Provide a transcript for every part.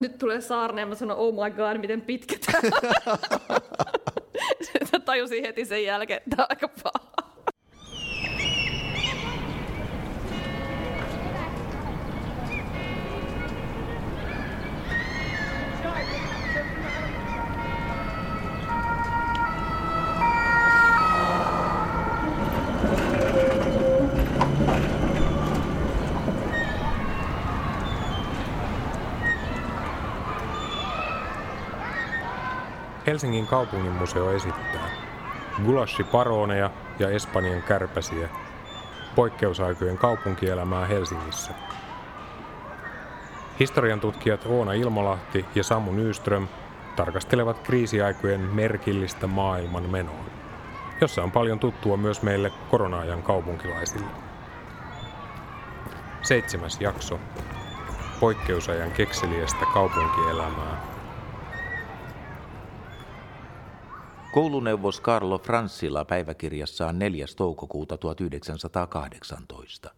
Nyt tulee saarne ja mä sanon, oh my god, miten pitkä tää on. tajusin heti sen jälkeen, että tää on aika paha. Helsingin kaupunginmuseo esittää Gulashi paroneja ja Espanjan kärpäsiä, poikkeusaikojen kaupunkielämää Helsingissä. Historian tutkijat Oona Ilmolahti ja Samu Nyström tarkastelevat kriisiaikojen merkillistä maailman menoa, jossa on paljon tuttua myös meille korona-ajan kaupunkilaisille. Seitsemäs jakso. Poikkeusajan kekseliästä kaupunkielämää. Kouluneuvos Carlo Fransilla päiväkirjassaan 4. toukokuuta 1918.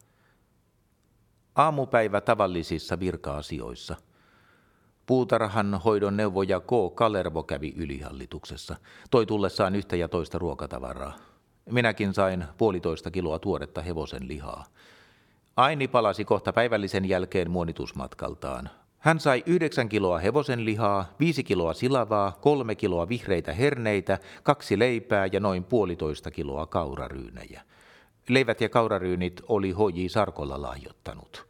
Aamupäivä tavallisissa virka-asioissa. Puutarhan hoidon neuvoja K. Kalervo kävi ylihallituksessa. Toi tullessaan yhtä ja toista ruokatavaraa. Minäkin sain puolitoista kiloa tuoretta hevosen lihaa. Aini palasi kohta päivällisen jälkeen muonitusmatkaltaan. Hän sai yhdeksän kiloa hevosen lihaa, viisi kiloa silavaa, kolme kiloa vihreitä herneitä, kaksi leipää ja noin puolitoista kiloa kauraryynejä. Leivät ja kauraryynit oli H.J. Sarkolla lahjoittanut.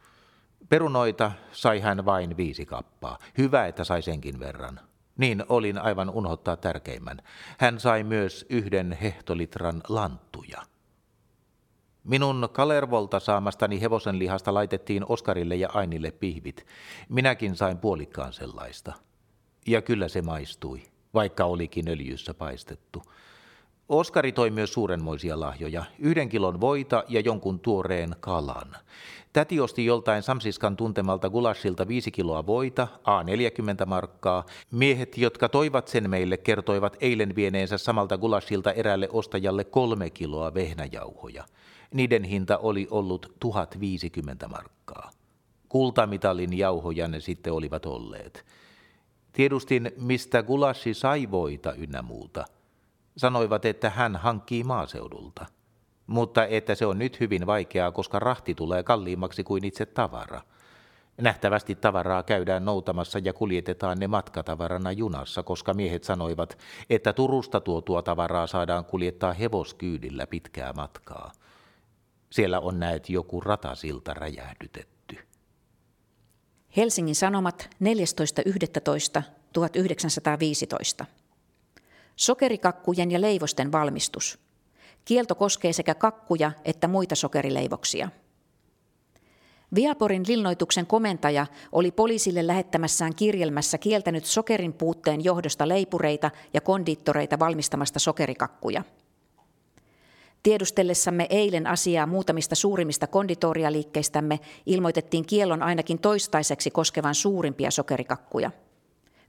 Perunoita sai hän vain viisi kappaa. Hyvä, että sai senkin verran. Niin olin aivan unohtaa tärkeimmän. Hän sai myös yhden hehtolitran lanttuja. Minun Kalervolta saamastani hevosen lihasta laitettiin Oskarille ja Ainille pihvit. Minäkin sain puolikkaan sellaista. Ja kyllä se maistui, vaikka olikin öljyssä paistettu. Oskari toi myös suurenmoisia lahjoja, yhden kilon voita ja jonkun tuoreen kalan. Täti osti joltain Samsiskan tuntemalta Gulashilta viisi kiloa voita, A40 markkaa. Miehet, jotka toivat sen meille, kertoivat eilen vieneensä samalta Gulashilta eräälle ostajalle kolme kiloa vehnäjauhoja. Niiden hinta oli ollut 1050 markkaa. Kultamitalin jauhoja ne sitten olivat olleet. Tiedustin, mistä Gulashi sai voita ynnä muuta. Sanoivat, että hän hankkii maaseudulta. Mutta että se on nyt hyvin vaikeaa, koska rahti tulee kalliimmaksi kuin itse tavara. Nähtävästi tavaraa käydään noutamassa ja kuljetetaan ne matkatavarana junassa, koska miehet sanoivat, että Turusta tuotua tavaraa saadaan kuljettaa hevoskyydillä pitkää matkaa. Siellä on näet joku ratasilta räjähdytetty. Helsingin Sanomat 14.11.1915. Sokerikakkujen ja leivosten valmistus. Kielto koskee sekä kakkuja että muita sokerileivoksia. Viaporin linnoituksen komentaja oli poliisille lähettämässään kirjelmässä kieltänyt sokerin puutteen johdosta leipureita ja kondiittoreita valmistamasta sokerikakkuja. Tiedustellessamme eilen asiaa muutamista suurimmista konditorialiikkeistämme ilmoitettiin kiellon ainakin toistaiseksi koskevan suurimpia sokerikakkuja.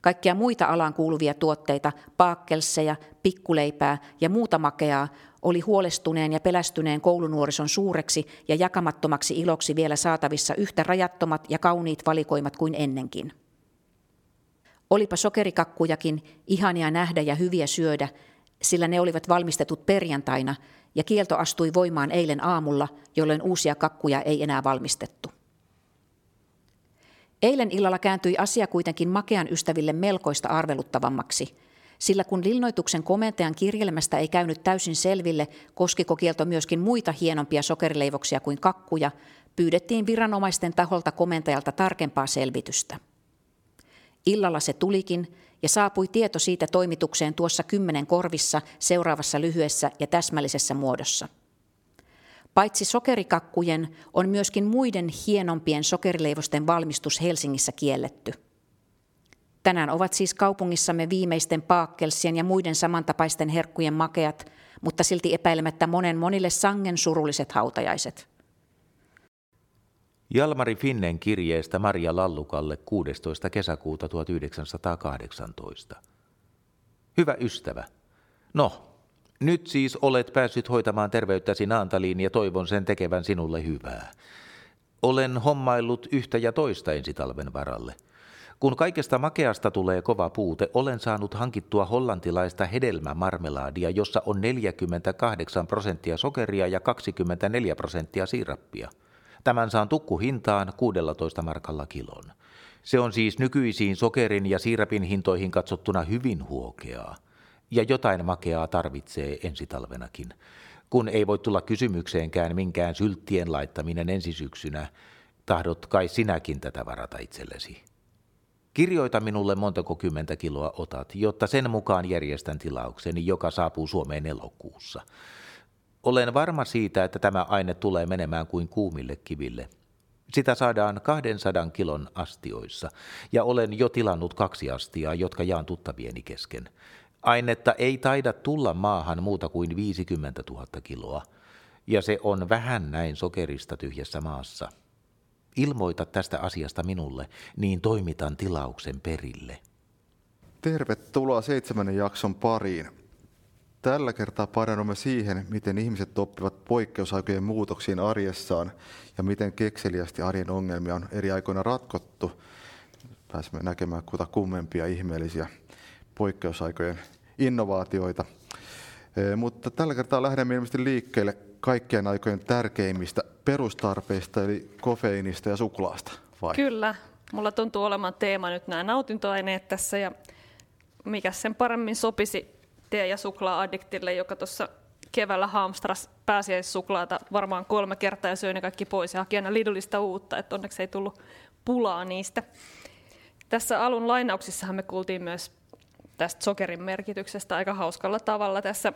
Kaikkia muita alaan kuuluvia tuotteita, paakkelseja, pikkuleipää ja muuta makeaa oli huolestuneen ja pelästyneen koulunuorison suureksi ja jakamattomaksi iloksi vielä saatavissa yhtä rajattomat ja kauniit valikoimat kuin ennenkin. Olipa sokerikakkujakin ihania nähdä ja hyviä syödä, sillä ne olivat valmistetut perjantaina ja kielto astui voimaan eilen aamulla, jolloin uusia kakkuja ei enää valmistettu. Eilen illalla kääntyi asia kuitenkin makean ystäville melkoista arveluttavammaksi, sillä kun linnoituksen komentajan kirjelmästä ei käynyt täysin selville, koskiko kielto myöskin muita hienompia sokerileivoksia kuin kakkuja, pyydettiin viranomaisten taholta komentajalta tarkempaa selvitystä. Illalla se tulikin, ja saapui tieto siitä toimitukseen tuossa kymmenen korvissa seuraavassa lyhyessä ja täsmällisessä muodossa. Paitsi sokerikakkujen on myöskin muiden hienompien sokerileivosten valmistus Helsingissä kielletty. Tänään ovat siis kaupungissamme viimeisten paakkelsien ja muiden samantapaisten herkkujen makeat, mutta silti epäilemättä monen monille sangen surulliset hautajaiset – Jalmari Finnen kirjeestä Maria Lallukalle 16. kesäkuuta 1918. Hyvä ystävä. No, nyt siis olet päässyt hoitamaan terveyttäsi Naantaliin ja toivon sen tekevän sinulle hyvää. Olen hommaillut yhtä ja toista ensi talven varalle. Kun kaikesta makeasta tulee kova puute, olen saanut hankittua hollantilaista hedelmämarmelaadia, jossa on 48 prosenttia sokeria ja 24 prosenttia siirappia. Tämän saan tukkuhintaan 16 markalla kilon. Se on siis nykyisiin sokerin ja siirapin hintoihin katsottuna hyvin huokeaa. Ja jotain makeaa tarvitsee ensi talvenakin. Kun ei voi tulla kysymykseenkään minkään sylttien laittaminen ensi syksynä, tahdot kai sinäkin tätä varata itsellesi. Kirjoita minulle montako kymmentä kiloa otat, jotta sen mukaan järjestän tilaukseni, joka saapuu Suomeen elokuussa. Olen varma siitä, että tämä aine tulee menemään kuin kuumille kiville. Sitä saadaan 200 kilon astioissa, ja olen jo tilannut kaksi astiaa, jotka jaan tuttavieni kesken. Ainetta ei taida tulla maahan muuta kuin 50 000 kiloa, ja se on vähän näin sokerista tyhjässä maassa. Ilmoita tästä asiasta minulle, niin toimitan tilauksen perille. Tervetuloa seitsemännen jakson pariin. Tällä kertaa parannumme siihen, miten ihmiset oppivat poikkeusaikojen muutoksiin arjessaan ja miten kekseliästi arjen ongelmia on eri aikoina ratkottu. Pääsemme näkemään kuta kummempia ihmeellisiä poikkeusaikojen innovaatioita. Mutta tällä kertaa lähdemme ilmeisesti liikkeelle kaikkien aikojen tärkeimmistä perustarpeista, eli kofeiinista ja suklaasta. Vai? Kyllä. Mulla tuntuu olemaan teema nyt nämä nautintoaineet tässä ja mikä sen paremmin sopisi tee- ja suklaa-addiktille, joka tuossa keväällä hamstras pääsiäissuklaata varmaan kolme kertaa ja söi ne kaikki pois ja haki aina Lidlista uutta, että onneksi ei tullut pulaa niistä. Tässä alun lainauksissahan me kuultiin myös tästä sokerin merkityksestä aika hauskalla tavalla. Tässä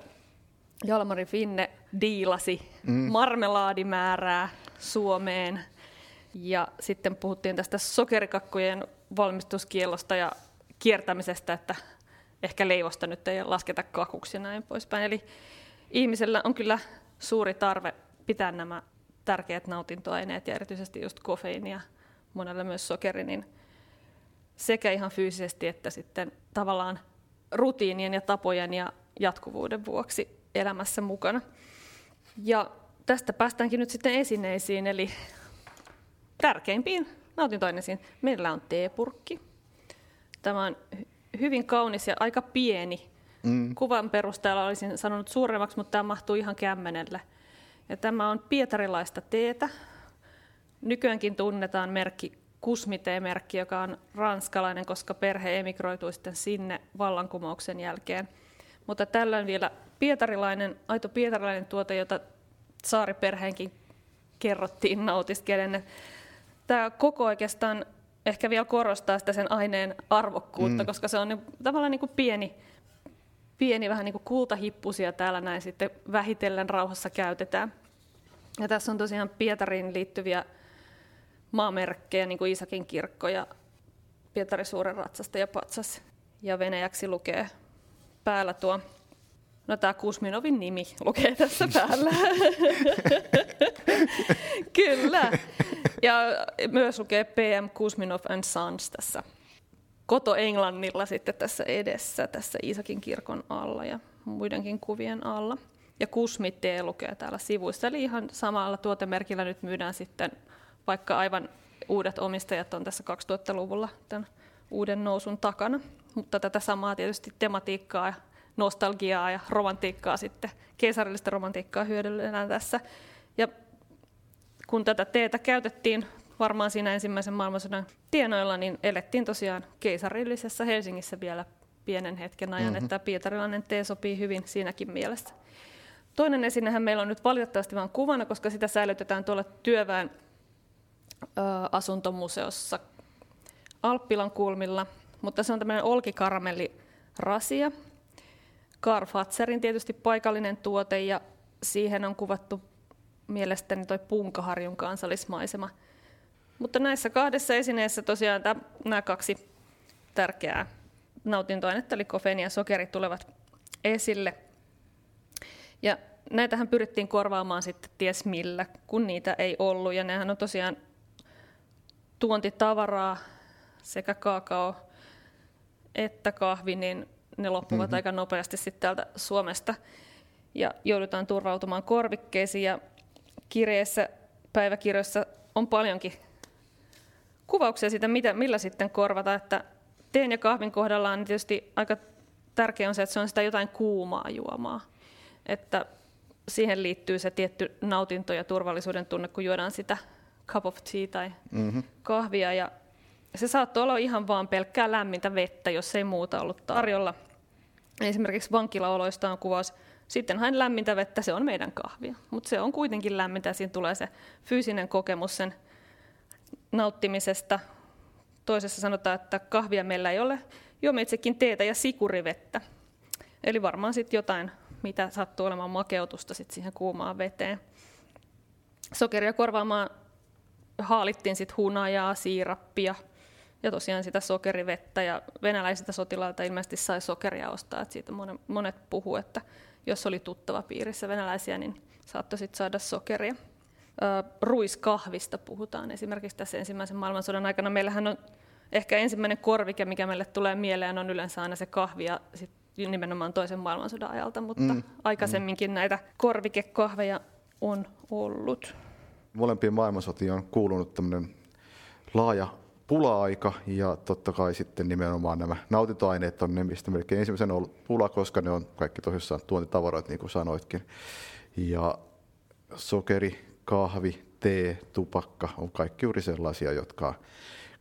Jalmari Finne diilasi mm. marmelaadimäärää Suomeen ja sitten puhuttiin tästä sokerikakkujen valmistuskiellosta ja kiertämisestä, että ehkä leivosta nyt ei lasketa kakuksi ja näin poispäin. Eli ihmisellä on kyllä suuri tarve pitää nämä tärkeät nautintoaineet ja erityisesti just kofeiini ja monelle myös sokeri, niin sekä ihan fyysisesti että sitten tavallaan rutiinien ja tapojen ja jatkuvuuden vuoksi elämässä mukana. Ja tästä päästäänkin nyt sitten esineisiin, eli tärkeimpiin nautintoaineisiin. Meillä on teepurkki. Tämä on hyvin kaunis ja aika pieni. Mm. Kuvan perusteella olisin sanonut suuremmaksi, mutta tämä mahtuu ihan kämmenelle. Ja tämä on pietarilaista teetä. Nykyäänkin tunnetaan merkki Kusmite-merkki, joka on ranskalainen, koska perhe emigroitui sitten sinne vallankumouksen jälkeen. Mutta tällöin vielä pietarilainen, aito pietarilainen tuote, jota saariperheenkin kerrottiin nautiskelen. Tämä koko oikeastaan ehkä vielä korostaa sitä sen aineen arvokkuutta, mm. koska se on niin, tavallaan niin kuin pieni, pieni vähän niin kuin kultahippusia täällä näin sitten vähitellen rauhassa käytetään. Ja tässä on tosiaan Pietariin liittyviä maamerkkejä, niin kuin Iisakin kirkko ja Pietari Suuren ratsasta ja patsas. Ja venäjäksi lukee päällä tuo, no tämä Kusminovin nimi lukee tässä päällä. Kyllä. Ja myös lukee PM Kusminov and Sons tässä koto-englannilla sitten tässä edessä, tässä Iisakin kirkon alla ja muidenkin kuvien alla. Ja Kusmit lukee täällä sivuissa, eli ihan samalla tuotemerkillä nyt myydään sitten, vaikka aivan uudet omistajat on tässä 2000-luvulla tämän uuden nousun takana. Mutta tätä samaa tietysti tematiikkaa nostalgiaa ja romantiikkaa sitten, keisarillista romantiikkaa hyödynnetään tässä. Ja kun tätä teetä käytettiin varmaan siinä ensimmäisen maailmansodan tienoilla, niin elettiin tosiaan keisarillisessa Helsingissä vielä pienen hetken ajan, mm-hmm. että pietarilainen tee sopii hyvin siinäkin mielessä. Toinen esinehän meillä on nyt valitettavasti vain kuvana, koska sitä säilytetään tuolla työväen ö, asuntomuseossa Alppilan kulmilla, mutta se on tämmöinen olkikaramellirasia. Karl Fatserin tietysti paikallinen tuote ja siihen on kuvattu mielestäni toi Punkaharjun kansallismaisema. Mutta näissä kahdessa esineessä tosiaan nämä kaksi tärkeää nautintoainetta, eli kofeini ja sokeri, tulevat esille. Ja näitähän pyrittiin korvaamaan sitten ties millä, kun niitä ei ollut. Ja nehän on tosiaan tuontitavaraa, sekä kaakao että kahvi, niin ne loppuvat mm-hmm. aika nopeasti sitten täältä Suomesta. Ja joudutaan turvautumaan korvikkeisiin ja kirjeissä, päiväkirjoissa on paljonkin kuvauksia siitä, mitä, millä sitten korvata. Että teen ja kahvin kohdallaan niin tietysti aika tärkeää on se, että se on sitä jotain kuumaa juomaa. Että siihen liittyy se tietty nautinto ja turvallisuuden tunne, kun juodaan sitä cup of tea tai mm-hmm. kahvia. Ja se saattoi olla ihan vaan pelkkää lämmintä vettä, jos ei muuta ollut tarjolla. Esimerkiksi vankilaoloista on kuvaus, sitten hain lämmintä vettä, se on meidän kahvia. Mutta se on kuitenkin lämmintä siinä tulee se fyysinen kokemus sen nauttimisesta. Toisessa sanotaan, että kahvia meillä ei ole, juomme itsekin teetä ja sikurivettä. Eli varmaan sitten jotain, mitä sattuu olemaan makeutusta sit siihen kuumaan veteen. Sokeria korvaamaan haalittiin sitten hunajaa, siirappia ja tosiaan sitä sokerivettä. Ja venäläisiltä sotilailta ilmeisesti sai sokeria ostaa. Et siitä monet, monet puhu, että jos oli tuttava piirissä venäläisiä, niin saattoi sitten saada sokeria. ruiskahvista puhutaan esimerkiksi tässä ensimmäisen maailmansodan aikana. Meillähän on ehkä ensimmäinen korvike, mikä meille tulee mieleen, on yleensä aina se kahvi ja sit nimenomaan toisen maailmansodan ajalta, mutta mm. aikaisemminkin mm. näitä korvikekahveja on ollut. Molempiin maailmansotiin on kuulunut tämmöinen laaja pula-aika ja totta kai sitten nimenomaan nämä nautintoaineet on ne, mistä melkein ensimmäisenä on ollut pula, koska ne on kaikki tosissaan tuontitavaroita, niin kuin sanoitkin. Ja sokeri, kahvi, tee, tupakka on kaikki juuri sellaisia, jotka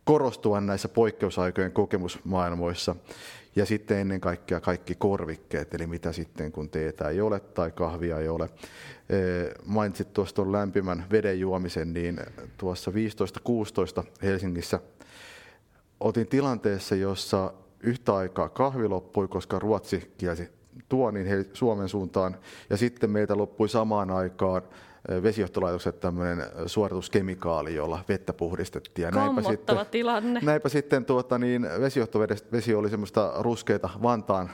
korostua näissä poikkeusaikojen kokemusmaailmoissa. Ja sitten ennen kaikkea kaikki korvikkeet, eli mitä sitten kun teetä ei ole tai kahvia ei ole. Mainitsit tuosta lämpimän veden juomisen, niin tuossa 15-16 Helsingissä otin tilanteessa, jossa yhtä aikaa kahvi loppui, koska Ruotsi kielsi tuonin Suomen suuntaan, ja sitten meiltä loppui samaan aikaan vesijohtolaitokset tämmöinen suorituskemikaali, jolla vettä puhdistettiin. Ja näinpä sitten, tilanne. Näinpä sitten tuota, niin vesijohtovesi oli semmoista ruskeita Vantaan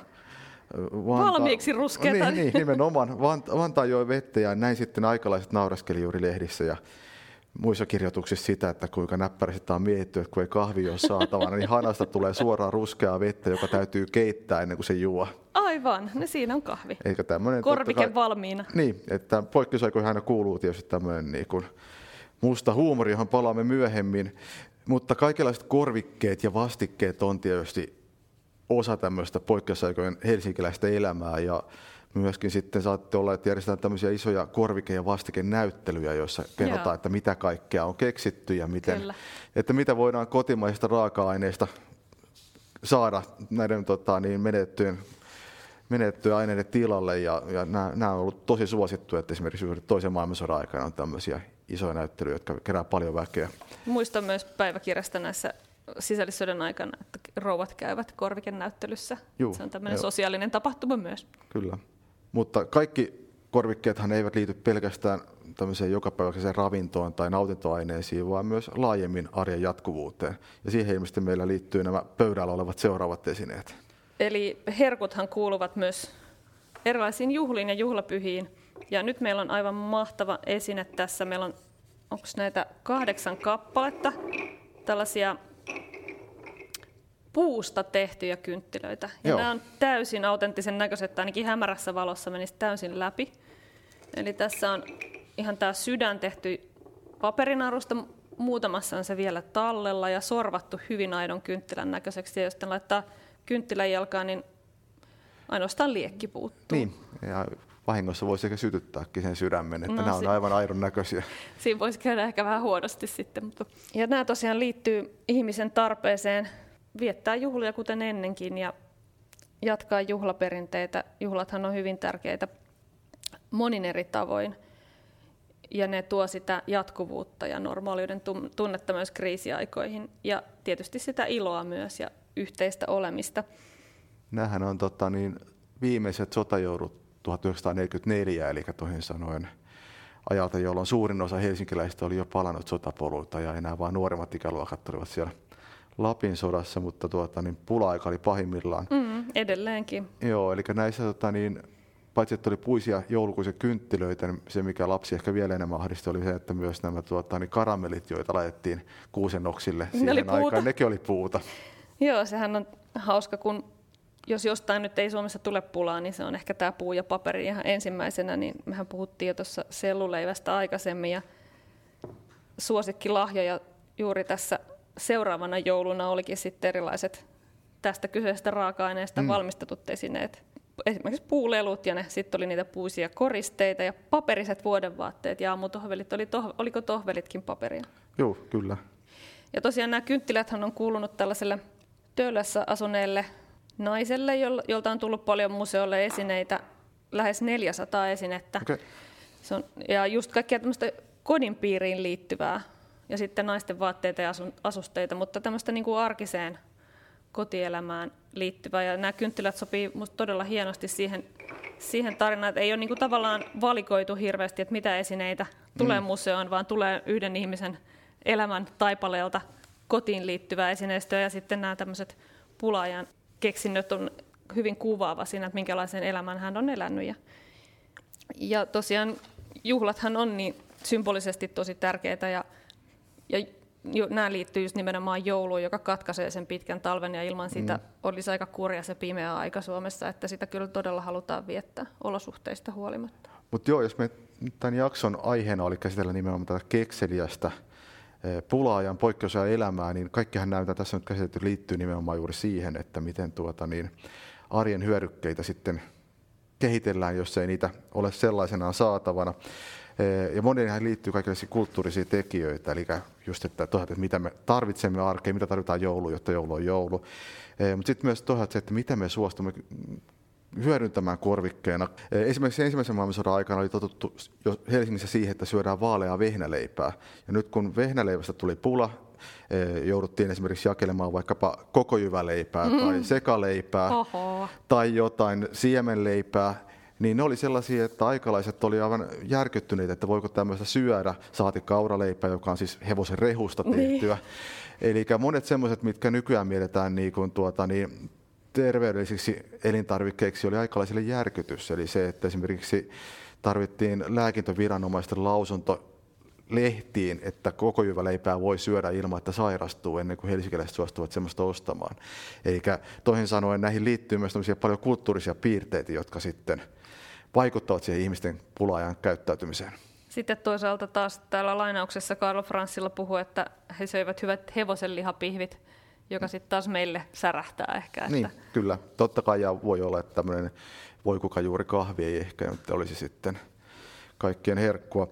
Vanta, Valmiiksi ruskeata. Niin, niin nimenomaan. Vanta, Vantaa joi vettä ja näin sitten aikalaiset nauraskeli juuri lehdissä ja muissa kirjoituksissa sitä, että kuinka näppärästi on mietitty, että kun ei kahvi ole saatavana, niin hanasta tulee suoraan ruskeaa vettä, joka täytyy keittää ennen kuin se juo. Aivan, no siinä on kahvi. Eikä tämmöinen, Korvike kai, valmiina. Niin, että poikkeusaikoihin aina kuuluu tietysti tämmöinen niin kuin musta huumori, johon palaamme myöhemmin. Mutta kaikenlaiset korvikkeet ja vastikkeet on tietysti osa tämmöistä poikkeusaikojen helsinkiläistä elämää ja myöskin sitten saatte olla, että järjestetään tämmöisiä isoja korvike- ja vastikenäyttelyjä, joissa kerrotaan, Joo. että mitä kaikkea on keksitty ja miten, että mitä voidaan kotimaisista raaka-aineista saada näiden tota, niin menettyjen menettyä aineiden tilalle ja, ja nämä, nämä on ollut tosi suosittu, että esimerkiksi juuri toisen maailmansodan aikana on tämmöisiä isoja näyttelyjä, jotka kerää paljon väkeä. Muistan myös päiväkirjasta näissä sisällissodan aikana, että rouvat käyvät korvikenäyttelyssä. Juu, Se on tämmöinen jo. sosiaalinen tapahtuma myös. Kyllä. Mutta kaikki korvikkeethan eivät liity pelkästään tämmöiseen jokapäiväiseen ravintoon tai nautintoaineisiin, vaan myös laajemmin arjen jatkuvuuteen. Ja siihen ilmeisesti meillä liittyy nämä pöydällä olevat seuraavat esineet. Eli herkuthan kuuluvat myös erilaisiin juhliin ja juhlapyhiin. Ja nyt meillä on aivan mahtava esine tässä. Meillä on, onko näitä kahdeksan kappaletta, tällaisia puusta tehtyjä kynttilöitä. Ja Joo. nämä on täysin autenttisen näköiset, ainakin hämärässä valossa menisi täysin läpi. Eli tässä on ihan tämä sydän tehty paperinarusta, muutamassa on se vielä tallella ja sorvattu hyvin aidon kynttilän näköiseksi. Ja jos sitten laittaa kynttilän jalkaan, niin ainoastaan liekki puuttuu. Niin, ja vahingossa voisi ehkä sytyttääkin sen sydämen, että no, nämä on si- aivan aidon näköisiä. Siinä voisi käydä ehkä vähän huonosti sitten. Mutta... Ja nämä tosiaan liittyy ihmisen tarpeeseen viettää juhlia kuten ennenkin ja jatkaa juhlaperinteitä. Juhlathan on hyvin tärkeitä monin eri tavoin ja ne tuo sitä jatkuvuutta ja normaaliuden tunnetta myös kriisiaikoihin ja tietysti sitä iloa myös ja yhteistä olemista. Nämähän on tota, niin, viimeiset sotajoudut 1944, eli toisin sanoen ajalta, jolloin suurin osa helsinkiläistä oli jo palannut sotapolulta ja enää vain nuoremmat ikäluokat olivat siellä Lapin sodassa, mutta tuota, niin pula-aika oli pahimmillaan. Mm, edelleenkin. Joo, eli näissä tota, niin, paitsi että oli puisia joulukuisia kynttilöitä, niin se mikä lapsi ehkä vielä enemmän ahdisti oli se, että myös nämä tuota, niin karamellit, joita laitettiin kuusennoksille ne siihen aikaan, nekin oli puuta. Joo, sehän on hauska, kun jos jostain nyt ei Suomessa tule pulaa, niin se on ehkä tämä puu ja paperi ihan ensimmäisenä, niin mehän puhuttiin jo tuossa selluleivästä aikaisemmin ja suosikkilahjoja juuri tässä seuraavana jouluna olikin sitten erilaiset tästä kyseisestä raaka-aineesta mm. valmistetut esineet. Esimerkiksi puulelut ja ne sitten oli niitä puisia koristeita ja paperiset vuodenvaatteet ja aamutohvelit. Oli toh, oliko tohvelitkin paperia? Joo, kyllä. Ja tosiaan nämä kynttiläthän on kuulunut tällaiselle Töölössä asuneelle naiselle, jolta on tullut paljon museolle esineitä, lähes 400 esinettä. Okay. Se on, ja just kaikkia tämmöistä kodin piiriin liittyvää ja sitten naisten vaatteita ja asusteita, mutta tämmöistä niin kuin arkiseen kotielämään liittyvää. Ja nämä kynttilät sopii musta todella hienosti siihen, siihen tarinaan, että ei ole niin kuin tavallaan valikoitu hirveästi, että mitä esineitä tulee mm. museoon, vaan tulee yhden ihmisen elämän taipaleelta kotiin liittyvää esineistöä ja sitten nämä tämmöiset pulaajan keksinnöt on hyvin kuvaava siinä, että minkälaisen elämän hän on elänyt. Ja, ja tosiaan juhlathan on niin symbolisesti tosi tärkeitä ja, ja jo, nämä liittyy just nimenomaan jouluun, joka katkaisee sen pitkän talven ja ilman sitä mm. olisi aika kurja se pimeä aika Suomessa, että sitä kyllä todella halutaan viettää olosuhteista huolimatta. Mutta joo, jos me tämän jakson aiheena oli käsitellä nimenomaan tätä kekseliästä eh, pulaajan poikkeusajan elämää, niin kaikkihan näytä tässä nyt käsitelty liittyy nimenomaan juuri siihen, että miten tuota, niin arjen hyödykkeitä sitten kehitellään, jos ei niitä ole sellaisenaan saatavana. Eh, ja moniinhan liittyy kaikenlaisia kulttuurisia tekijöitä, eli just, että, toisaalta, että mitä me tarvitsemme arkeen, mitä tarvitaan joulu, jotta joulu on joulu. Eh, Mutta sitten myös toisaalta se, että miten me suostumme hyödyntämään korvikkeena. Eh, esimerkiksi ensimmäisen maailmansodan aikana oli totuttu jo Helsingissä siihen, että syödään vaaleaa vehnäleipää. Ja nyt kun vehnäleivästä tuli pula, jouduttiin esimerkiksi jakelemaan vaikkapa koko jyväleipää mm. tai sekaleipää Oho. tai jotain siemenleipää, niin ne oli sellaisia, että aikalaiset oli aivan järkyttyneitä, että voiko tämmöistä syödä, saati kauraleipää, joka on siis hevosen rehusta niin. tehtyä. Niin. Eli monet semmoiset, mitkä nykyään mielletään niin kuin tuota, niin terveydellisiksi elintarvikkeiksi, oli aikalaisille järkytys. Eli se, että esimerkiksi tarvittiin lääkintöviranomaisten lausunto lehtiin, että koko jyväleipää voi syödä ilman, että sairastuu ennen kuin helsinkiläiset suostuvat semmoista ostamaan. Eli toisin sanoen näihin liittyy myös paljon kulttuurisia piirteitä, jotka sitten vaikuttavat siihen ihmisten pulaajan käyttäytymiseen. Sitten toisaalta taas täällä lainauksessa Karlo Franssilla puhuu, että he söivät hyvät hevosenlihapihvit, joka sitten taas meille särähtää ehkä. Että... Niin, kyllä. Totta kai ja voi olla, että tämmöinen voikuka juuri kahvi ei ehkä olisi sitten kaikkien herkkua.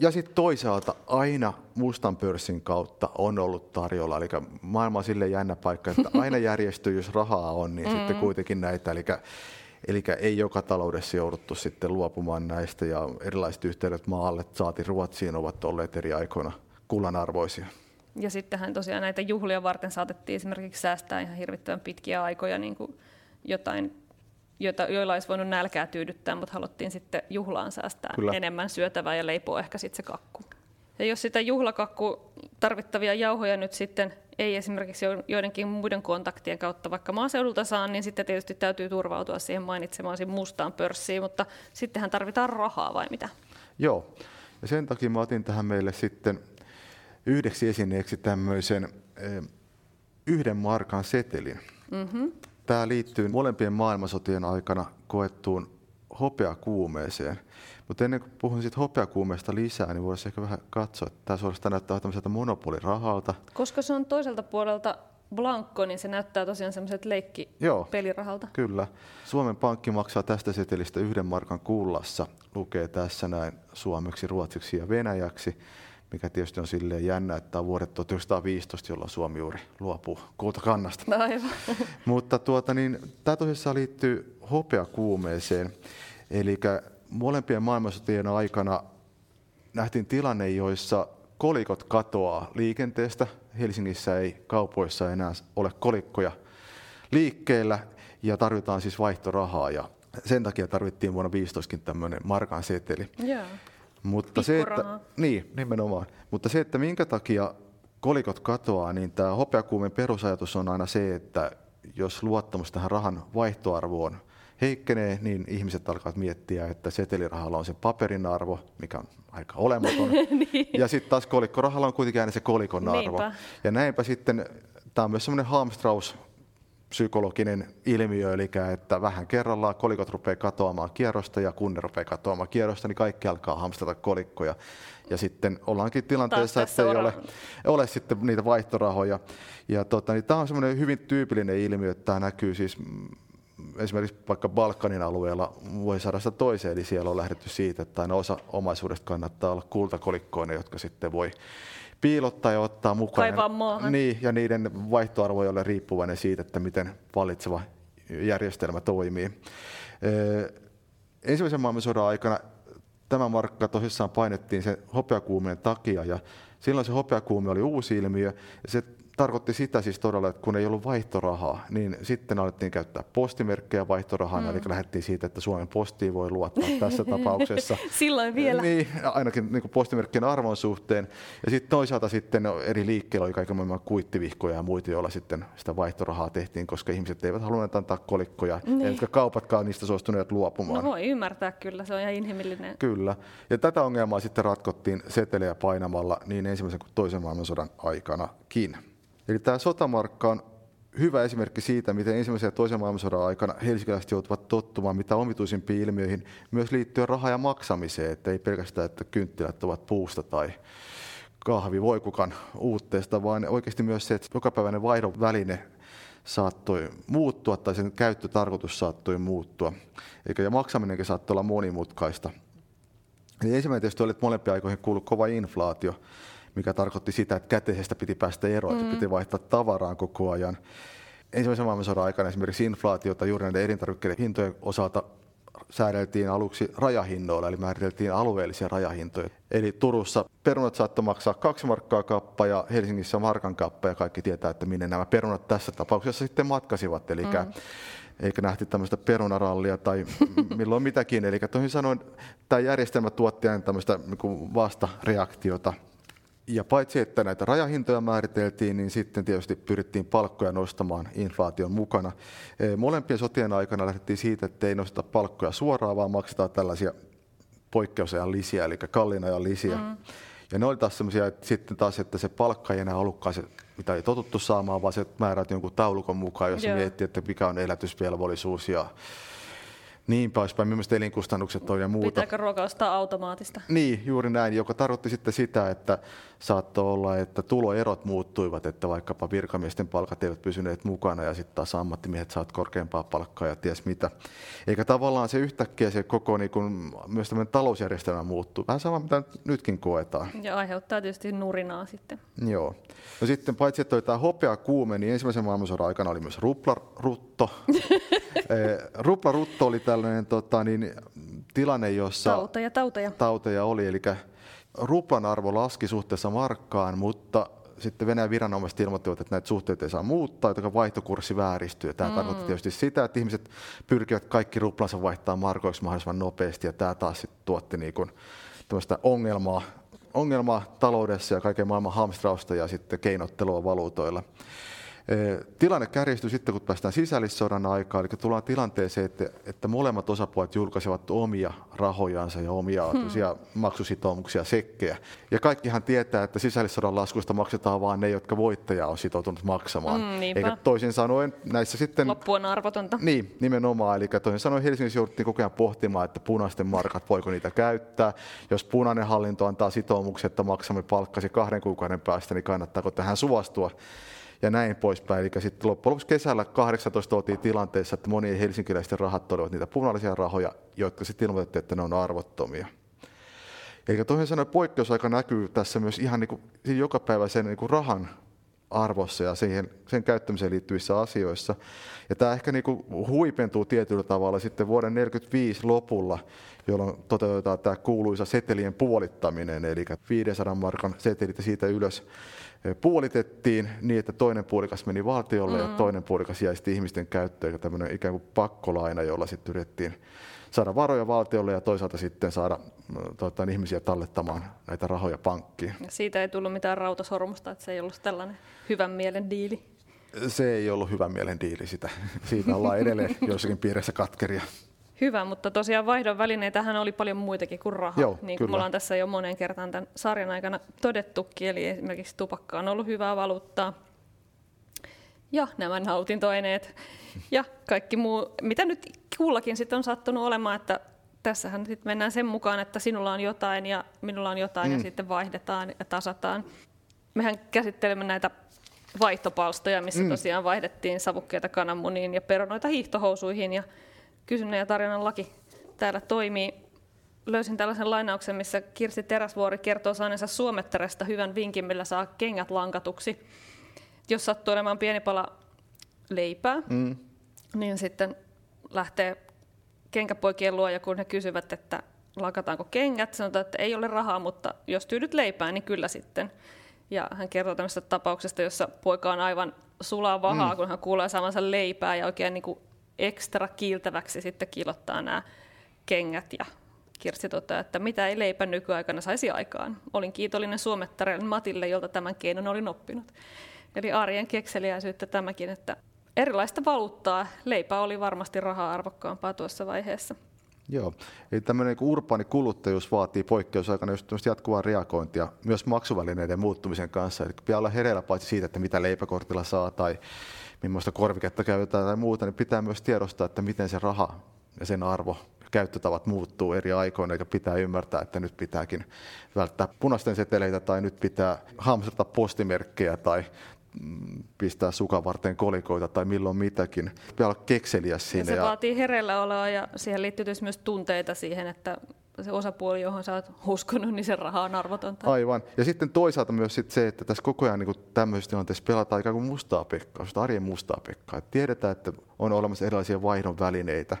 Ja sitten toisaalta aina mustan pörssin kautta on ollut tarjolla, eli maailma on sille jännä paikka, että aina järjestyy, jos rahaa on, niin mm. sitten kuitenkin näitä, eli Eli ei joka taloudessa jouduttu sitten luopumaan näistä ja erilaiset yhteydet maalle, saati Ruotsiin, ovat olleet eri aikoina kullanarvoisia. Ja sittenhän tosiaan näitä juhlia varten saatettiin esimerkiksi säästää ihan hirvittävän pitkiä aikoja niin kuin jotain, joita, joilla olisi voinut nälkää tyydyttää, mutta haluttiin sitten juhlaan säästää Kyllä. enemmän syötävää ja leipoa ehkä sitten se kakku. Ja jos sitä juhlakakku tarvittavia jauhoja nyt sitten ei esimerkiksi joidenkin muiden kontaktien kautta vaikka maaseudulta saa, niin sitten tietysti täytyy turvautua siihen mainitsemaasi mustaan pörssiin, mutta sittenhän tarvitaan rahaa vai mitä? Joo, ja sen takia mä otin tähän meille sitten yhdeksi esineeksi tämmöisen eh, yhden markan setelin. Mm-hmm. Tämä liittyy molempien maailmansotien aikana koettuun hopeakuumeeseen. Mutta ennen kuin puhun siitä hopeakuumeesta lisää, niin voisi ehkä vähän katsoa, että tämä suorastaan näyttää tämmöiseltä monopolirahalta. Koska se on toiselta puolelta blankko, niin se näyttää tosiaan semmoiset leikkipelirahalta. Kyllä. Suomen Pankki maksaa tästä setelistä yhden markan kullassa. Lukee tässä näin suomeksi, ruotsiksi ja venäjäksi, mikä tietysti on silleen jännä, että on vuodet 1915, jolloin Suomi juuri luopuu kultakannasta. No aivan. Mutta tuota, niin, tämä tosissaan liittyy hopeakuumeeseen. Eli molempien maailmansotien aikana nähtiin tilanne, joissa kolikot katoaa liikenteestä. Helsingissä ei kaupoissa enää ole kolikkoja liikkeellä ja tarvitaan siis vaihtorahaa ja sen takia tarvittiin vuonna 15 tämmöinen markan seteli. Yeah. Mutta se, että, niin, nimenomaan. Mutta se, että minkä takia kolikot katoaa, niin tämä hopeakuumen perusajatus on aina se, että jos luottamus tähän rahan vaihtoarvoon heikkenee, niin ihmiset alkavat miettiä, että setelirahalla on se paperin arvo, mikä on aika olematon. niin. Ja sitten taas kolikkorahalla on kuitenkin aina se kolikon arvo. Niinpä. Ja näinpä sitten, tämä on myös semmoinen Hamstraus psykologinen ilmiö, eli että vähän kerrallaan kolikot rupeaa katoamaan kierrosta ja kun ne rupeaa katoamaan kierrosta, niin kaikki alkaa hamstata kolikkoja. Ja sitten ollaankin tilanteessa, että ei ole, ole sitten niitä vaihtorahoja. Ja tota, niin tämä on semmoinen hyvin tyypillinen ilmiö, että tämä näkyy siis esimerkiksi vaikka Balkanin alueella vuosisadasta toiseen, eli siellä on lähdetty siitä, että aina osa omaisuudesta kannattaa olla kultakolikkoina, jotka sitten voi piilottaa ja ottaa mukaan. Kaivaa maahan. Niin, ja niiden vaihtoarvo ei ole riippuvainen siitä, että miten valitseva järjestelmä toimii. Ensimmäisen maailmansodan aikana tämä markka tosissaan painettiin sen hopeakuumeen takia, ja silloin se hopeakuume oli uusi ilmiö, ja se tarkoitti sitä siis todella, että kun ei ollut vaihtorahaa, niin sitten alettiin käyttää postimerkkejä vaihtorahana, mm. eli lähdettiin siitä, että Suomen postiin voi luottaa tässä tapauksessa. Silloin vielä. Niin, ainakin niin postimerkkien arvon suhteen. Ja sitten toisaalta sitten eri liikkeillä oli kaiken maailman kuittivihkoja ja muita, joilla sitten sitä vaihtorahaa tehtiin, koska ihmiset eivät halunneet antaa kolikkoja, niin. eivätkä kaupatkaan niistä suostuneet luopumaan. No voi ymmärtää kyllä, se on ihan inhimillinen. Kyllä. Ja tätä ongelmaa sitten ratkottiin seteleä painamalla niin ensimmäisen kuin toisen maailmansodan aikanakin. Eli tämä sotamarkka on hyvä esimerkki siitä, miten ensimmäisen ja toisen maailmansodan aikana helsinkiläiset joutuvat tottumaan mitä omituisimpiin ilmiöihin myös liittyen raha- ja maksamiseen, että ei pelkästään, että kynttilät ovat puusta tai kahvi voikukan uutteesta, vaan oikeasti myös se, että jokapäiväinen vaihdon väline saattoi muuttua tai sen käyttötarkoitus saattoi muuttua, eikä ja maksaminenkin saattoi olla monimutkaista. Eli ensimmäinen tietysti oli, että molempia aikoihin kuului kova inflaatio, mikä tarkoitti sitä, että käteisestä piti päästä eroon, mm. että piti vaihtaa tavaraan koko ajan. Ensimmäisen maailmansodan aikana esimerkiksi inflaatiota juuri näiden elintarvikkeiden hintojen osalta säädeltiin aluksi rajahinnoilla, eli määriteltiin alueellisia rajahintoja. Eli Turussa perunat saattoi maksaa kaksi markkaa kappa ja Helsingissä markan kappa, ja kaikki tietää, että minne nämä perunat tässä tapauksessa sitten matkasivat. Eli mm. eikä nähty tämmöistä perunarallia tai milloin mitäkin. Eli toisin sanoen tämä järjestelmä tuotti aina tämmöistä niin vastareaktiota ja paitsi, että näitä rajahintoja määriteltiin, niin sitten tietysti pyrittiin palkkoja nostamaan inflaation mukana. Molempien sotien aikana lähdettiin siitä, että ei nosteta palkkoja suoraan, vaan maksetaan tällaisia poikkeusajan lisiä, eli kalliin ajan lisiä. Mm. Ja ne oli taas sellaisia, että sitten taas, että se palkka ei enää ollutkaan se, mitä ei totuttu saamaan, vaan se määrät jonkun taulukon mukaan, jos miettii, että mikä on elätysvelvollisuus ja niin poispäin, millaista elinkustannukset on ja muuta. Pitääkö ruoka ostaa automaattista? Niin, juuri näin, joka tarkoitti sitten sitä, että saattoi olla, että tuloerot muuttuivat, että vaikkapa virkamiesten palkat eivät pysyneet mukana ja sitten taas ammattimiehet saat korkeampaa palkkaa ja ties mitä. Eikä tavallaan se yhtäkkiä se koko niin kuin, myös tämmöinen talousjärjestelmä muuttuu. Vähän sama, mitä nytkin koetaan. Ja aiheuttaa tietysti nurinaa sitten. Joo. No sitten paitsi, että oli tämä hopea kuume, niin ensimmäisen maailmansodan aikana oli myös ruplarutto. Eh, ruplarutto oli tällainen tota, niin, tilanne, jossa... Tauteja, tauteja. Tauteja oli, eli ruplan arvo laski suhteessa markkaan, mutta sitten Venäjän viranomaiset ilmoittivat, että näitä suhteita ei saa muuttaa, joten vaihtokurssi vääristyy. Tämä mm. tarkoitti tietysti sitä, että ihmiset pyrkivät kaikki ruplansa vaihtaa markoiksi mahdollisimman nopeasti, ja tämä taas sitten tuotti niin kuin ongelmaa, ongelmaa taloudessa ja kaiken maailman hamstrausta ja sitten keinottelua valuutoilla. Tilanne kärjistyy sitten, kun päästään sisällissodan aikaan, eli tullaan tilanteeseen, että, että molemmat osapuolet julkaisevat omia rahojansa ja omia hmm. maksusitoumuksia, sekkejä. Ja kaikkihan tietää, että sisällissodan laskuista maksetaan vain ne, jotka voittaja on sitoutunut maksamaan. Hmm, Eikä toisin sanoen näissä sitten... Loppu on arvotonta. Niin, nimenomaan. Eli toisin sanoen Helsingissä jouduttiin koko ajan pohtimaan, että punaisten markat, voiko niitä käyttää. Jos punainen hallinto antaa sitoumuksia, että maksamme palkkasi kahden kuukauden päästä, niin kannattaako tähän suostua? Ja näin poispäin. Eli sitten loppujen lopuksi kesällä 18 oltiin tilanteessa, että monien helsinkiläisten rahat olivat niitä punaisia rahoja, jotka sitten ilmoitettiin, että ne on arvottomia. Eli toisin sanoen poikkeusaika näkyy tässä myös ihan niin kuin, joka päivä sen niin kuin rahan arvossa ja siihen, sen käyttämiseen liittyvissä asioissa. Ja tämä ehkä niin kuin huipentuu tietyllä tavalla sitten vuoden 1945 lopulla, jolloin toteutetaan tämä kuuluisa setelien puolittaminen, eli 500 markan setelit ja siitä ylös puolitettiin niin, että toinen puolikas meni valtiolle mm. ja toinen puolikas jäi sitten ihmisten käyttöön, ja tämmöinen ikään kuin pakkolaina, jolla sitten yritettiin saada varoja valtiolle ja toisaalta sitten saada tuota, ihmisiä tallettamaan näitä rahoja pankkiin. Ja siitä ei tullut mitään rautasormusta, että se ei ollut tällainen hyvän mielen diili. Se ei ollut hyvän mielen diili, sitä. siitä ollaan edelleen joissakin piirissä katkeria. Hyvä, mutta tosiaan vaihdon välineitähän oli paljon muitakin kuin raha, Joo, niin kuin me ollaan tässä jo monen kertaan tämän sarjan aikana todettukin, eli esimerkiksi tupakka on ollut hyvää valuuttaa. Ja nämä nautintoaineet ja kaikki muu, mitä nyt kullakin sitten on sattunut olemaan, että tässähän sitten mennään sen mukaan, että sinulla on jotain ja minulla on jotain mm. ja sitten vaihdetaan ja tasataan. Mehän käsittelemme näitä vaihtopalstoja, missä mm. tosiaan vaihdettiin savukkeita kananmuniin ja perunoita hiihtohousuihin ja kysynnän ja tarjonnan laki täällä toimii. Löysin tällaisen lainauksen, missä Kirsi Teräsvuori kertoo saaneensa Suomettaresta hyvän vinkin, millä saa kengät lankatuksi. Jos sattuu olemaan pieni pala leipää, mm. niin sitten lähtee kenkäpoikien luo ja kun he kysyvät, että lakataanko kengät, sanotaan, että ei ole rahaa, mutta jos tyydyt leipään, niin kyllä sitten. Ja hän kertoo tämmöisestä tapauksesta, jossa poika on aivan sulaa vahaa, mm. kun hän kuulee saamansa leipää ja oikein niin kuin ekstra kiiltäväksi sitten kilottaa nämä kengät. Ja Kirsti toteaa, että mitä ei leipä nykyaikana saisi aikaan. Olin kiitollinen suomettarelle Matille, jolta tämän keinon olin oppinut. Eli arjen kekseliäisyyttä tämäkin, että erilaista valuuttaa. Leipä oli varmasti rahaa arvokkaampaa tuossa vaiheessa. Joo, eli tämmöinen niin urbaani kuluttajuus vaatii poikkeusaikana just jatkuvaa reagointia myös maksuvälineiden muuttumisen kanssa. Eli pitää olla hereillä paitsi siitä, että mitä leipäkortilla saa tai millaista korviketta käytetään tai muuta, niin pitää myös tiedostaa, että miten se raha ja sen arvo käyttötavat muuttuu eri aikoina, eikä pitää ymmärtää, että nyt pitääkin välttää punaisten seteleitä tai nyt pitää hamstrata postimerkkejä tai pistää sukan varten kolikoita tai milloin mitäkin. Pitää olla kekseliä siinä. Ja se ja... vaatii hereillä oloa ja siihen liittyy myös tunteita siihen, että se osapuoli, johon sä oot uskonut, niin se raha on arvotonta. Aivan. Ja sitten toisaalta myös sit se, että tässä koko ajan niin tämmöisessä tilanteessa pelataan ikään kuin mustaa pekkaa, arjen mustaa pekkaa. Et tiedetään, että on olemassa erilaisia vaihdon välineitä,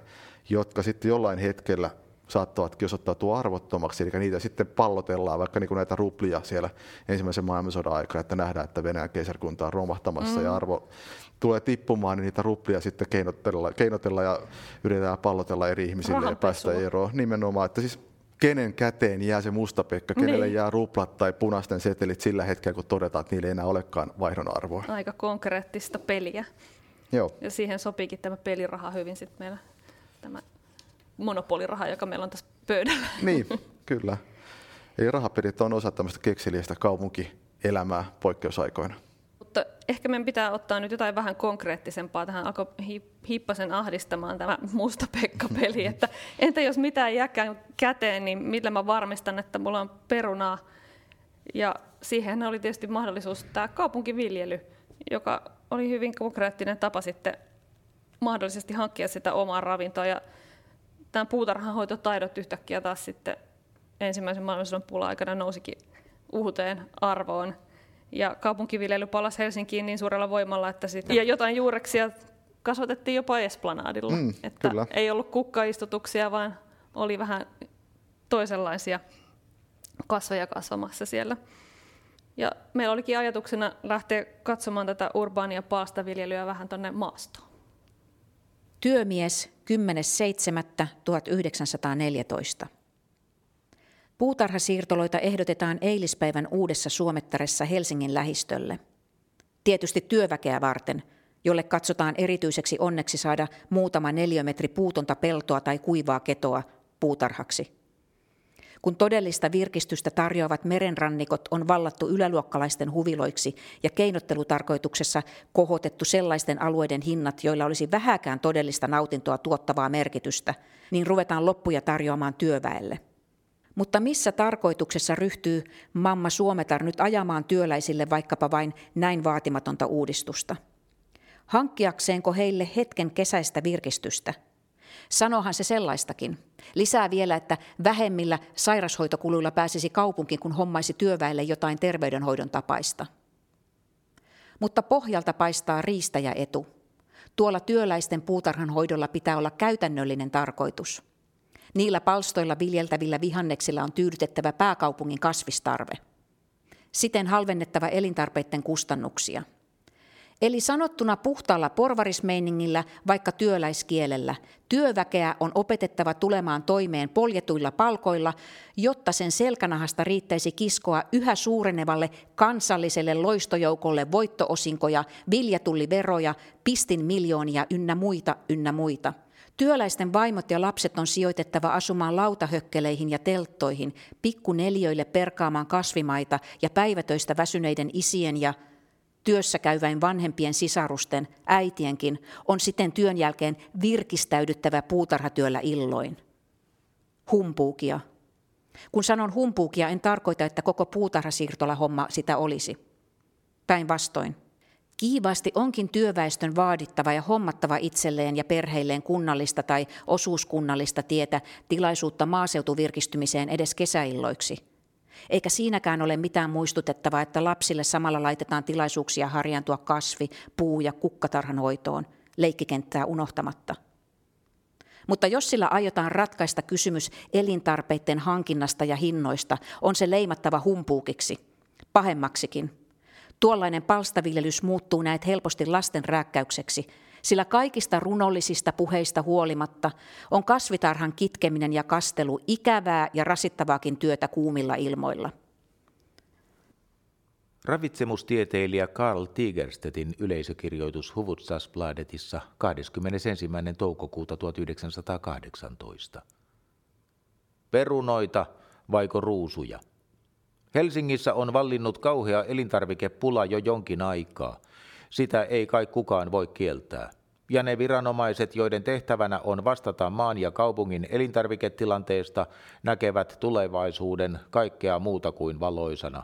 jotka sitten jollain hetkellä saattavatkin osoittautua arvottomaksi, eli niitä sitten pallotellaan, vaikka niin kuin näitä ruplia siellä ensimmäisen maailmansodan aikana, että nähdään, että Venäjän keisarikunta on romahtamassa mm. ja arvo tulee tippumaan, niin niitä ruplia sitten keinotella, keinotella ja yritetään pallotella eri ihmisille ja päästä eroon. Nimenomaan, että siis kenen käteen jää se mustapekka, kenelle niin. jää ruplat tai punaisten setelit sillä hetkellä, kun todetaan, että niillä ei enää olekaan vaihdon arvoa. Aika konkreettista peliä. Joo. Ja siihen sopiikin tämä peliraha hyvin sitten meillä, tämä monopoliraha, joka meillä on tässä pöydällä. Niin, kyllä. Eli rahapelit on osa tämmöistä kekseliästä kaupunkielämää poikkeusaikoina. Mutta ehkä meidän pitää ottaa nyt jotain vähän konkreettisempaa. Tähän alkoi hippasen ahdistamaan tämä musta Pekka-peli. Että entä jos mitään jääkään käteen, niin millä mä varmistan, että mulla on perunaa. Ja siihen oli tietysti mahdollisuus tämä kaupunkiviljely, joka oli hyvin konkreettinen tapa sitten mahdollisesti hankkia sitä omaa ravintoa. Ja tämä puutarhanhoitotaidot yhtäkkiä taas sitten ensimmäisen maailmansodan pula-aikana nousikin uuteen arvoon. Ja kaupunkiviljely palasi Helsinkiin niin suurella voimalla, että sitten, ja jotain juureksia kasvatettiin jopa Esplanadilla. Mm, että kyllä. ei ollut kukkaistutuksia, vaan oli vähän toisenlaisia kasveja kasvamassa siellä. Ja meillä olikin ajatuksena lähteä katsomaan tätä urbaania paastaviljelyä vähän tuonne maastoon. Työmies 10.7.1914. Puutarhasiirtoloita ehdotetaan eilispäivän uudessa Suomettaressa Helsingin lähistölle. Tietysti työväkeä varten, jolle katsotaan erityiseksi onneksi saada muutama neliömetri puutonta peltoa tai kuivaa ketoa puutarhaksi. Kun todellista virkistystä tarjoavat merenrannikot on vallattu yläluokkalaisten huviloiksi ja keinottelutarkoituksessa kohotettu sellaisten alueiden hinnat, joilla olisi vähäkään todellista nautintoa tuottavaa merkitystä, niin ruvetaan loppuja tarjoamaan työväelle. Mutta missä tarkoituksessa ryhtyy mamma Suometar nyt ajamaan työläisille vaikkapa vain näin vaatimatonta uudistusta? Hankkiakseenko heille hetken kesäistä virkistystä – Sanohan se sellaistakin. Lisää vielä, että vähemmillä sairashoitokuluilla pääsisi kaupunkiin, kun hommaisi työväelle jotain terveydenhoidon tapaista. Mutta pohjalta paistaa riistäjäetu. Tuolla työläisten puutarhanhoidolla pitää olla käytännöllinen tarkoitus. Niillä palstoilla viljeltävillä vihanneksilla on tyydytettävä pääkaupungin kasvistarve. Siten halvennettava elintarpeiden kustannuksia – Eli sanottuna puhtaalla porvarismeiningillä, vaikka työläiskielellä, työväkeä on opetettava tulemaan toimeen poljetuilla palkoilla, jotta sen selkänahasta riittäisi kiskoa yhä suurenevalle kansalliselle loistojoukolle voittoosinkoja, viljatulliveroja, pistin miljoonia ynnä muita ynnä muita. Työläisten vaimot ja lapset on sijoitettava asumaan lautahökkeleihin ja telttoihin, pikkuneliöille perkaamaan kasvimaita ja päivätöistä väsyneiden isien ja työssä käyväin vanhempien sisarusten, äitienkin, on siten työn jälkeen virkistäydyttävä puutarhatyöllä illoin. Humpuukia. Kun sanon humpuukia, en tarkoita, että koko puutarhasiirtola homma sitä olisi. Päinvastoin. Kiivaasti onkin työväestön vaadittava ja hommattava itselleen ja perheilleen kunnallista tai osuuskunnallista tietä tilaisuutta maaseutuvirkistymiseen edes kesäilloiksi – eikä siinäkään ole mitään muistutettavaa, että lapsille samalla laitetaan tilaisuuksia harjaantua kasvi, puu- ja kukkatarhan hoitoon, leikkikenttää unohtamatta. Mutta jos sillä aiotaan ratkaista kysymys elintarpeiden hankinnasta ja hinnoista, on se leimattava humpuukiksi, pahemmaksikin. Tuollainen palstaviljelys muuttuu näet helposti lasten rääkkäykseksi, sillä kaikista runollisista puheista huolimatta on kasvitarhan kitkeminen ja kastelu ikävää ja rasittavaakin työtä kuumilla ilmoilla. Ravitsemustieteilijä Karl Tigerstedtin yleisökirjoitus Hufvudstadsbladetissa 21. toukokuuta 1918. Perunoita vaiko ruusuja? Helsingissä on vallinnut kauhea elintarvikepula jo jonkin aikaa – sitä ei kai kukaan voi kieltää. Ja ne viranomaiset, joiden tehtävänä on vastata maan ja kaupungin elintarviketilanteesta, näkevät tulevaisuuden kaikkea muuta kuin valoisana.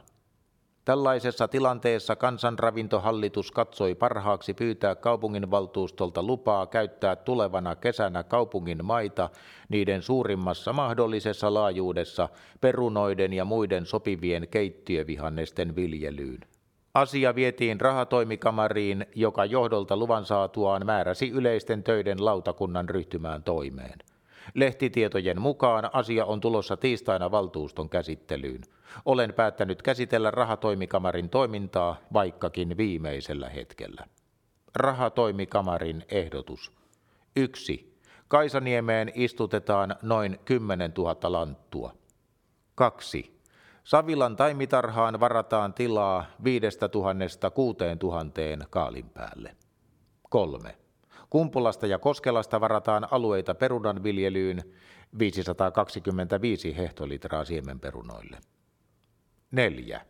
Tällaisessa tilanteessa kansanravintohallitus katsoi parhaaksi pyytää kaupunginvaltuustolta lupaa käyttää tulevana kesänä kaupungin maita niiden suurimmassa mahdollisessa laajuudessa perunoiden ja muiden sopivien keittiövihannesten viljelyyn. Asia vietiin rahatoimikamariin, joka johdolta luvan saatuaan määräsi yleisten töiden lautakunnan ryhtymään toimeen. Lehtitietojen mukaan asia on tulossa tiistaina valtuuston käsittelyyn. Olen päättänyt käsitellä rahatoimikamarin toimintaa vaikkakin viimeisellä hetkellä. Rahatoimikamarin ehdotus. 1. Kaisaniemeen istutetaan noin 10 000 lanttua. 2. Savilan taimitarhaan varataan tilaa 5000 6000 kaalin päälle. 3. Kumpulasta ja Koskelasta varataan alueita perunan viljelyyn 525 hehtolitraa siemenperunoille. 4.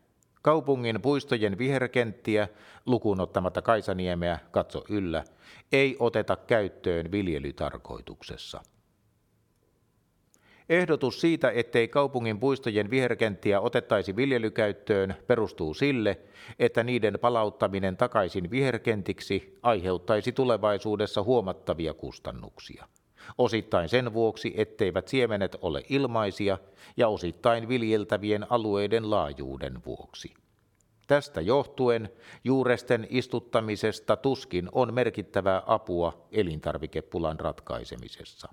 Kaupungin puistojen viherkenttiä, lukuun ottamatta Kaisaniemeä, katso yllä, ei oteta käyttöön viljelytarkoituksessa. Ehdotus siitä, ettei kaupungin puistojen viherkenttiä otettaisi viljelykäyttöön, perustuu sille, että niiden palauttaminen takaisin viherkentiksi aiheuttaisi tulevaisuudessa huomattavia kustannuksia. Osittain sen vuoksi, etteivät siemenet ole ilmaisia ja osittain viljeltävien alueiden laajuuden vuoksi. Tästä johtuen juuresten istuttamisesta tuskin on merkittävää apua elintarvikepulan ratkaisemisessa.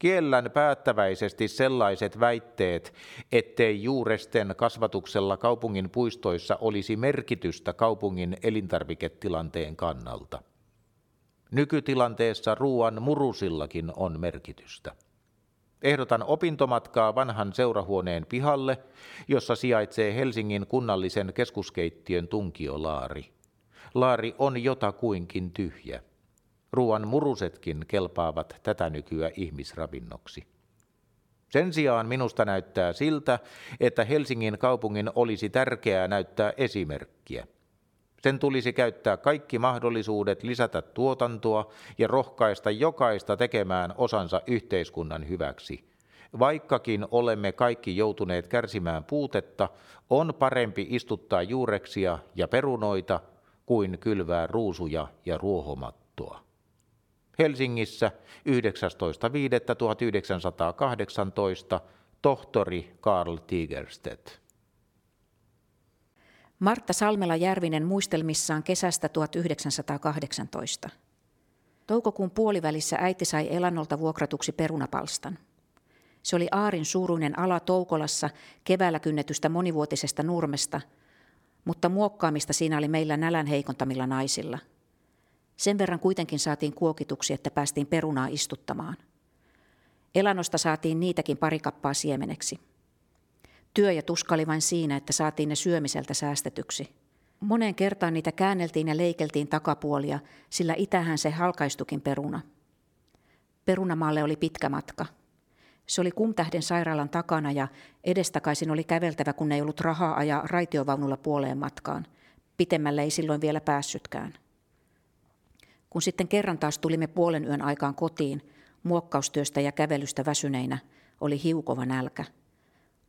Kiellän päättäväisesti sellaiset väitteet, ettei juuresten kasvatuksella kaupungin puistoissa olisi merkitystä kaupungin elintarviketilanteen kannalta. Nykytilanteessa ruoan murusillakin on merkitystä. Ehdotan opintomatkaa vanhan seurahuoneen pihalle, jossa sijaitsee Helsingin kunnallisen keskuskeittiön tunkiolaari. Laari on jotakuinkin tyhjä. Ruoan murusetkin kelpaavat tätä nykyä ihmisravinnoksi. Sen sijaan minusta näyttää siltä, että Helsingin kaupungin olisi tärkeää näyttää esimerkkiä. Sen tulisi käyttää kaikki mahdollisuudet lisätä tuotantoa ja rohkaista jokaista tekemään osansa yhteiskunnan hyväksi. Vaikkakin olemme kaikki joutuneet kärsimään puutetta, on parempi istuttaa juureksia ja perunoita kuin kylvää ruusuja ja ruohomattoa. Helsingissä 19.5.1918 tohtori Karl Tigerstedt. Martta Salmela-Järvinen muistelmissaan kesästä 1918. Toukokuun puolivälissä äiti sai elannolta vuokratuksi perunapalstan. Se oli Aarin suuruinen ala Toukolassa keväällä kynnetystä monivuotisesta nurmesta, mutta muokkaamista siinä oli meillä nälän heikontamilla naisilla – sen verran kuitenkin saatiin kuokituksi, että päästiin perunaa istuttamaan. Elannosta saatiin niitäkin pari kappaa siemeneksi. Työ ja tuska oli vain siinä, että saatiin ne syömiseltä säästetyksi. Moneen kertaan niitä käänneltiin ja leikeltiin takapuolia, sillä itähän se halkaistukin peruna. Perunamaalle oli pitkä matka. Se oli Kumtähden sairaalan takana ja edestakaisin oli käveltävä, kun ei ollut rahaa ajaa raitiovaunulla puoleen matkaan. Pitemmälle ei silloin vielä päässytkään. Kun sitten kerran taas tulimme puolen yön aikaan kotiin, muokkaustyöstä ja kävelystä väsyneinä, oli hiukova nälkä.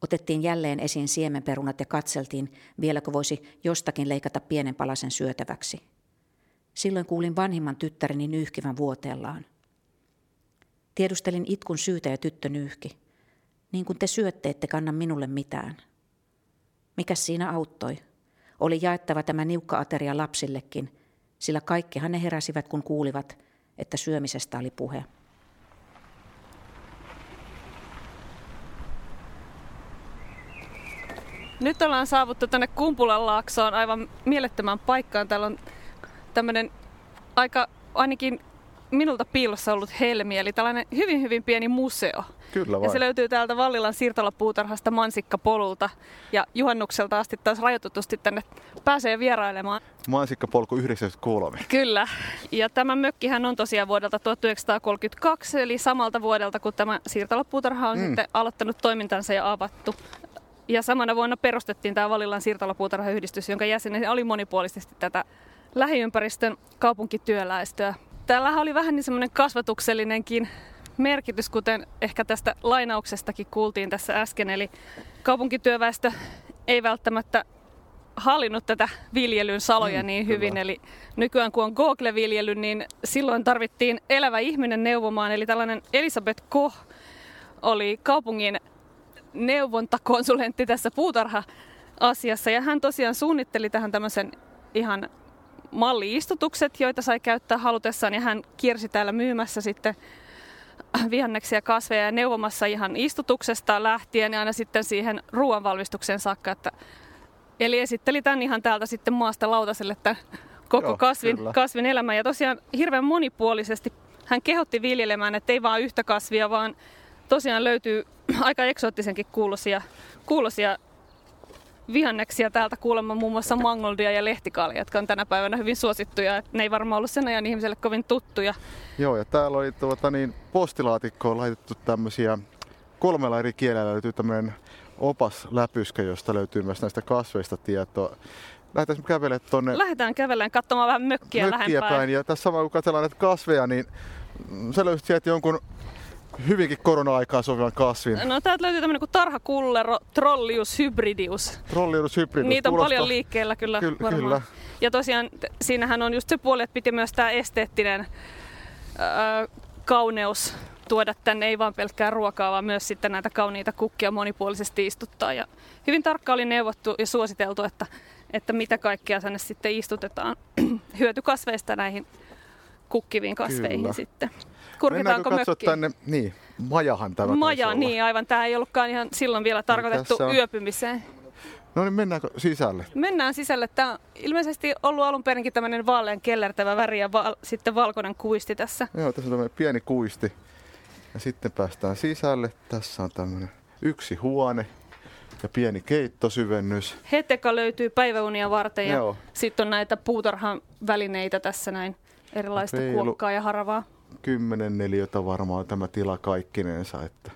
Otettiin jälleen esiin siemenperunat ja katseltiin, vieläkö voisi jostakin leikata pienen palasen syötäväksi. Silloin kuulin vanhimman tyttäreni nyyhkivän vuoteellaan. Tiedustelin itkun syytä ja tyttö nyyhki. Niin kuin te syötte, ette kanna minulle mitään. Mikä siinä auttoi? Oli jaettava tämä niukka ateria lapsillekin, sillä kaikkihan ne heräsivät, kun kuulivat, että syömisestä oli puhe. Nyt ollaan saavuttu tänne Kumpulan laaksoon aivan mielettömän paikkaan. Täällä on tämmöinen aika ainakin minulta piilossa ollut helmi, eli tällainen hyvin hyvin pieni museo. Kyllä vain. Ja se löytyy täältä Vallilan siirtolapuutarhasta Mansikkapolulta. Ja juhannukselta asti taas rajoitetusti tänne pääsee vierailemaan. Mansikkapolku 93. Kyllä. Ja tämä mökkihän on tosiaan vuodelta 1932, eli samalta vuodelta, kun tämä siirtolapuutarha on mm. sitten aloittanut toimintansa ja avattu. Ja samana vuonna perustettiin tämä Vallilan siirtolapuutarhayhdistys, jonka jäsenen oli monipuolisesti tätä lähiympäristön kaupunkityöläistöä. Täällähän oli vähän niin semmoinen kasvatuksellinenkin merkitys, kuten ehkä tästä lainauksestakin kuultiin tässä äsken. Eli kaupunkityöväestö ei välttämättä hallinnut tätä viljelyn saloja mm, niin hyvin. Kyllä. Eli nykyään kun on Google-viljely, niin silloin tarvittiin elävä ihminen neuvomaan. Eli tällainen Elisabeth Koch oli kaupungin neuvontakonsulentti tässä puutarha-asiassa. Ja hän tosiaan suunnitteli tähän tämmöisen ihan malliistutukset, joita sai käyttää halutessaan. Ja hän kiersi täällä myymässä sitten vihanneksia kasveja ja neuvomassa ihan istutuksesta lähtien ja aina sitten siihen ruoanvalmistukseen saakka. Että, eli esitteli tämän ihan täältä sitten maasta lautaselle tämän koko Joo, kasvin, kasvin elämän. Ja tosiaan hirveän monipuolisesti hän kehotti viljelemään, että ei vaan yhtä kasvia, vaan tosiaan löytyy aika eksoottisenkin kuulosia, kuulosia vihanneksia täältä kuulemma muun muassa mangoldia ja lehtikalja, jotka on tänä päivänä hyvin suosittuja. Ne ei varmaan ollut sen ajan ihmiselle kovin tuttuja. Joo, ja täällä oli tuota, niin, postilaatikkoon laitettu tämmöisiä, kolmella eri kielellä löytyy tämmöinen opas läpyskä, josta löytyy myös näistä kasveista tietoa. Lähdetään kävelemään tuonne... Lähdetään kävelemään katsomaan vähän mökkiä, mökkiä lähempää. päin. Ja tässä samalla kun katsellaan näitä kasveja, niin sä löysit sieltä jonkun hyvinkin korona-aikaan sopivan kasvin. No täältä löytyy tämmöinen kuin tarhakullero Trollius hybridius. Trollius hybridius. Niitä on Kuulostaa... paljon liikkeellä kyllä Ky- varmaan. Kyllä. Ja tosiaan siinähän on just se puoli, että piti myös tämä esteettinen öö, kauneus tuoda tänne, ei vaan pelkkää ruokaa, vaan myös sitten näitä kauniita kukkia monipuolisesti istuttaa. Ja hyvin tarkka oli neuvottu ja suositeltu, että, että mitä kaikkea tänne sitten istutetaan hyötykasveista näihin kukkiviin kasveihin Kyllä. sitten. Kurkitaanko mökkiin? tänne, niin, majahan tämä Maja, niin aivan. Tämä ei ollutkaan ihan silloin vielä tarkoitettu on... yöpymiseen. No niin, mennäänkö sisälle? Mennään sisälle. Tämä on ilmeisesti ollut alun perinkin tämmöinen vaalean kellertävä väri ja val- sitten valkoinen kuisti tässä. Joo, tässä on tämmöinen pieni kuisti. Ja sitten päästään sisälle. Tässä on tämmöinen yksi huone ja pieni keittosyvennys. Heteka löytyy päiväunia varten ja sitten on näitä puutarhan välineitä tässä näin. Erilaista Peilu. kuokkaa ja haravaa. Kymmenen neliötä varmaan tämä tila kaikkinensa, että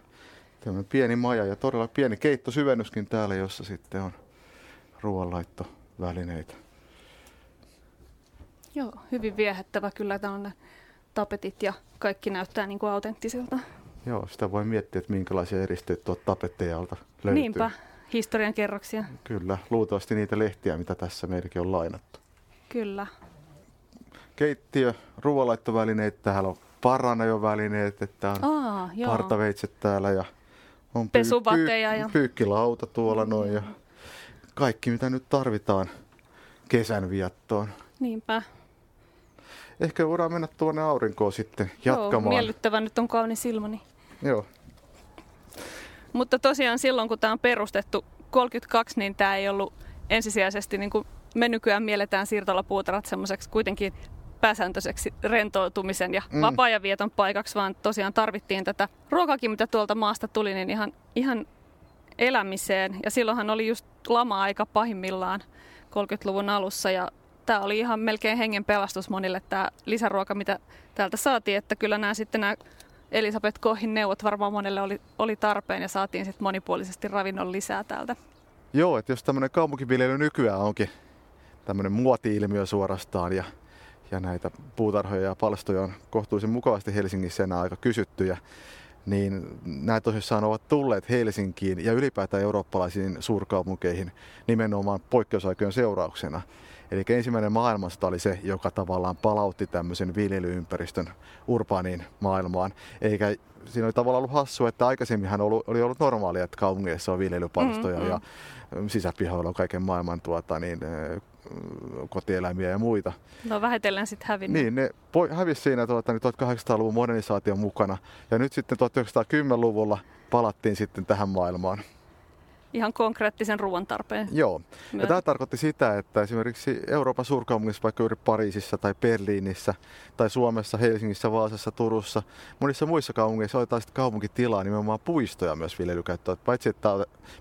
tämmöinen pieni maja ja todella pieni keittosyvennyskin täällä, jossa sitten on ruoanlaittovälineitä. Joo, hyvin viehättävä kyllä on tapetit ja kaikki näyttää niin kuin autenttisilta. Joo, sitä voi miettiä, että minkälaisia eristeitä tuolta tapettejalta löytyy. Niinpä, historian kerroksia. Kyllä, luultavasti niitä lehtiä, mitä tässä meidänkin on lainattu. Kyllä. Keittiö, ruoanlaittovälineet, täällä on paranajovälineet, että on Aa, partaveitset täällä ja on pyy- ja... pyykkilauta tuolla noin ja kaikki mitä nyt tarvitaan kesän viettoon. Niinpä. Ehkä voidaan mennä tuonne aurinkoon sitten jatkamaan. Joo, miellyttävä nyt on kaunis ilmani. Joo. Mutta tosiaan silloin, kun tämä on perustettu 32, niin tämä ei ollut ensisijaisesti, niin kuin me nykyään mielletään siirtolapuutarhat semmoiseksi kuitenkin pääsääntöiseksi rentoutumisen ja mm. vapaa-ajan vieton paikaksi, vaan tosiaan tarvittiin tätä ruokakin, mitä tuolta maasta tuli, niin ihan, ihan elämiseen. Ja silloinhan oli just lama-aika pahimmillaan 30-luvun alussa ja tämä oli ihan melkein hengen pelastus monille tämä lisäruoka, mitä täältä saatiin, että kyllä nämä sitten nämä Elisabeth Kohin neuvot varmaan monelle oli, oli tarpeen ja saatiin sitten monipuolisesti ravinnon lisää täältä. Joo, että jos tämmöinen kaupunkiviljely nykyään onkin tämmöinen muoti-ilmiö suorastaan ja, ja näitä puutarhoja ja palstoja on kohtuullisen mukavasti Helsingissä enää aika kysyttyjä niin nämä tosissaan ovat tulleet Helsinkiin ja ylipäätään eurooppalaisiin suurkaupunkeihin nimenomaan poikkeusaikojen seurauksena. Eli ensimmäinen maailmasta oli se, joka tavallaan palautti tämmöisen viljelyympäristön urbaaniin maailmaan. Eikä siinä oli tavallaan ollut hassua, että aikaisemminhan oli ollut normaalia, että kaupungeissa on viljelypalstoja mm-hmm. ja sisäpihoilla on kaiken maailman tuota, niin, kotieläimiä ja muita. No vähitellen sitten hävinnyt. Niin, ne hävisi siinä tuota, niin 1800-luvun modernisaation mukana. Ja nyt sitten 1910-luvulla palattiin sitten tähän maailmaan ihan konkreettisen ruoan tarpeen. Joo. Ja tämä tarkoitti sitä, että esimerkiksi Euroopan suurkaupungissa, vaikka juuri Pariisissa tai Berliinissä tai Suomessa, Helsingissä, Vaasassa, Turussa, monissa muissa kaupungeissa otetaan sitten kaupunkitilaa nimenomaan puistoja myös viljelykäyttöön. Paitsi että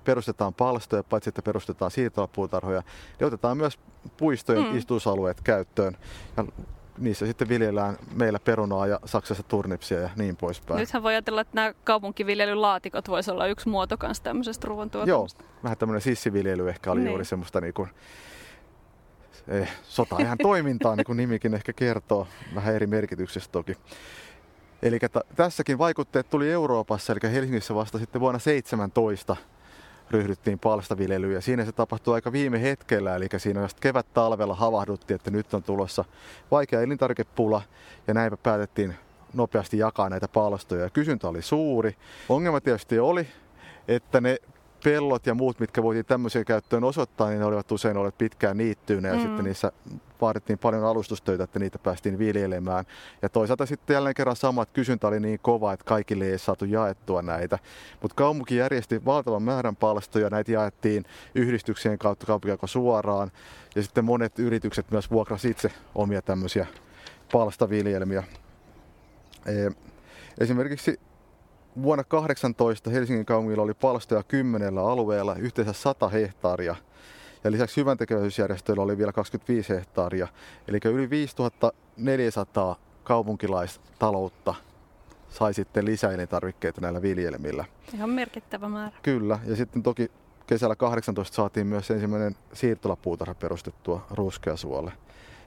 perustetaan palstoja, paitsi että perustetaan siirtolapuutarhoja, niin otetaan myös puistojen mm. istuusalueet käyttöön. Ja niissä sitten viljellään meillä perunaa ja Saksassa turnipsia ja niin poispäin. Nythän voi ajatella, että nämä kaupunkiviljelylaatikot voisi olla yksi muoto kanssa tämmöisestä ruoantuotannosta. Joo, vähän tämmöinen sissiviljely ehkä oli niin. juuri semmoista niin kuin, eh, sota ihan toimintaa, niin kuin nimikin ehkä kertoo, vähän eri merkityksestä toki. Eli tässäkin vaikutteet tuli Euroopassa, eli Helsingissä vasta sitten vuonna 17 ryhdyttiin palstaviljelyyn. Ja siinä se tapahtui aika viime hetkellä, eli siinä just kevät-talvella havahduttiin, että nyt on tulossa vaikea elintarvikepula. Ja näinpä päätettiin nopeasti jakaa näitä palstoja. Ja kysyntä oli suuri. Ongelma tietysti oli, että ne pellot ja muut, mitkä voitiin tämmöiseen käyttöön osoittaa, niin ne olivat usein olleet pitkään niittyynä ja mm. sitten niissä vaadittiin paljon alustustöitä, että niitä päästiin viljelemään. Ja toisaalta sitten jälleen kerran sama, että kysyntä oli niin kova, että kaikille ei saatu jaettua näitä. Mutta kaupunki järjesti valtavan määrän palstoja, näitä jaettiin yhdistyksien kautta kaupunkiako suoraan. Ja sitten monet yritykset myös vuokrasivat itse omia tämmöisiä palstaviljelmiä. Esimerkiksi Vuonna 18 Helsingin kaupungilla oli palstoja kymmenellä alueella, yhteensä 100 hehtaaria. Ja lisäksi hyväntekeväisyysjärjestöillä oli vielä 25 hehtaaria. Eli yli 5400 kaupunkilaistaloutta sai sitten lisäelintarvikkeita näillä viljelmillä. Ihan merkittävä määrä. Kyllä, ja sitten toki kesällä 18 saatiin myös ensimmäinen siirtolapuutarha perustettua Ruskeasuolle.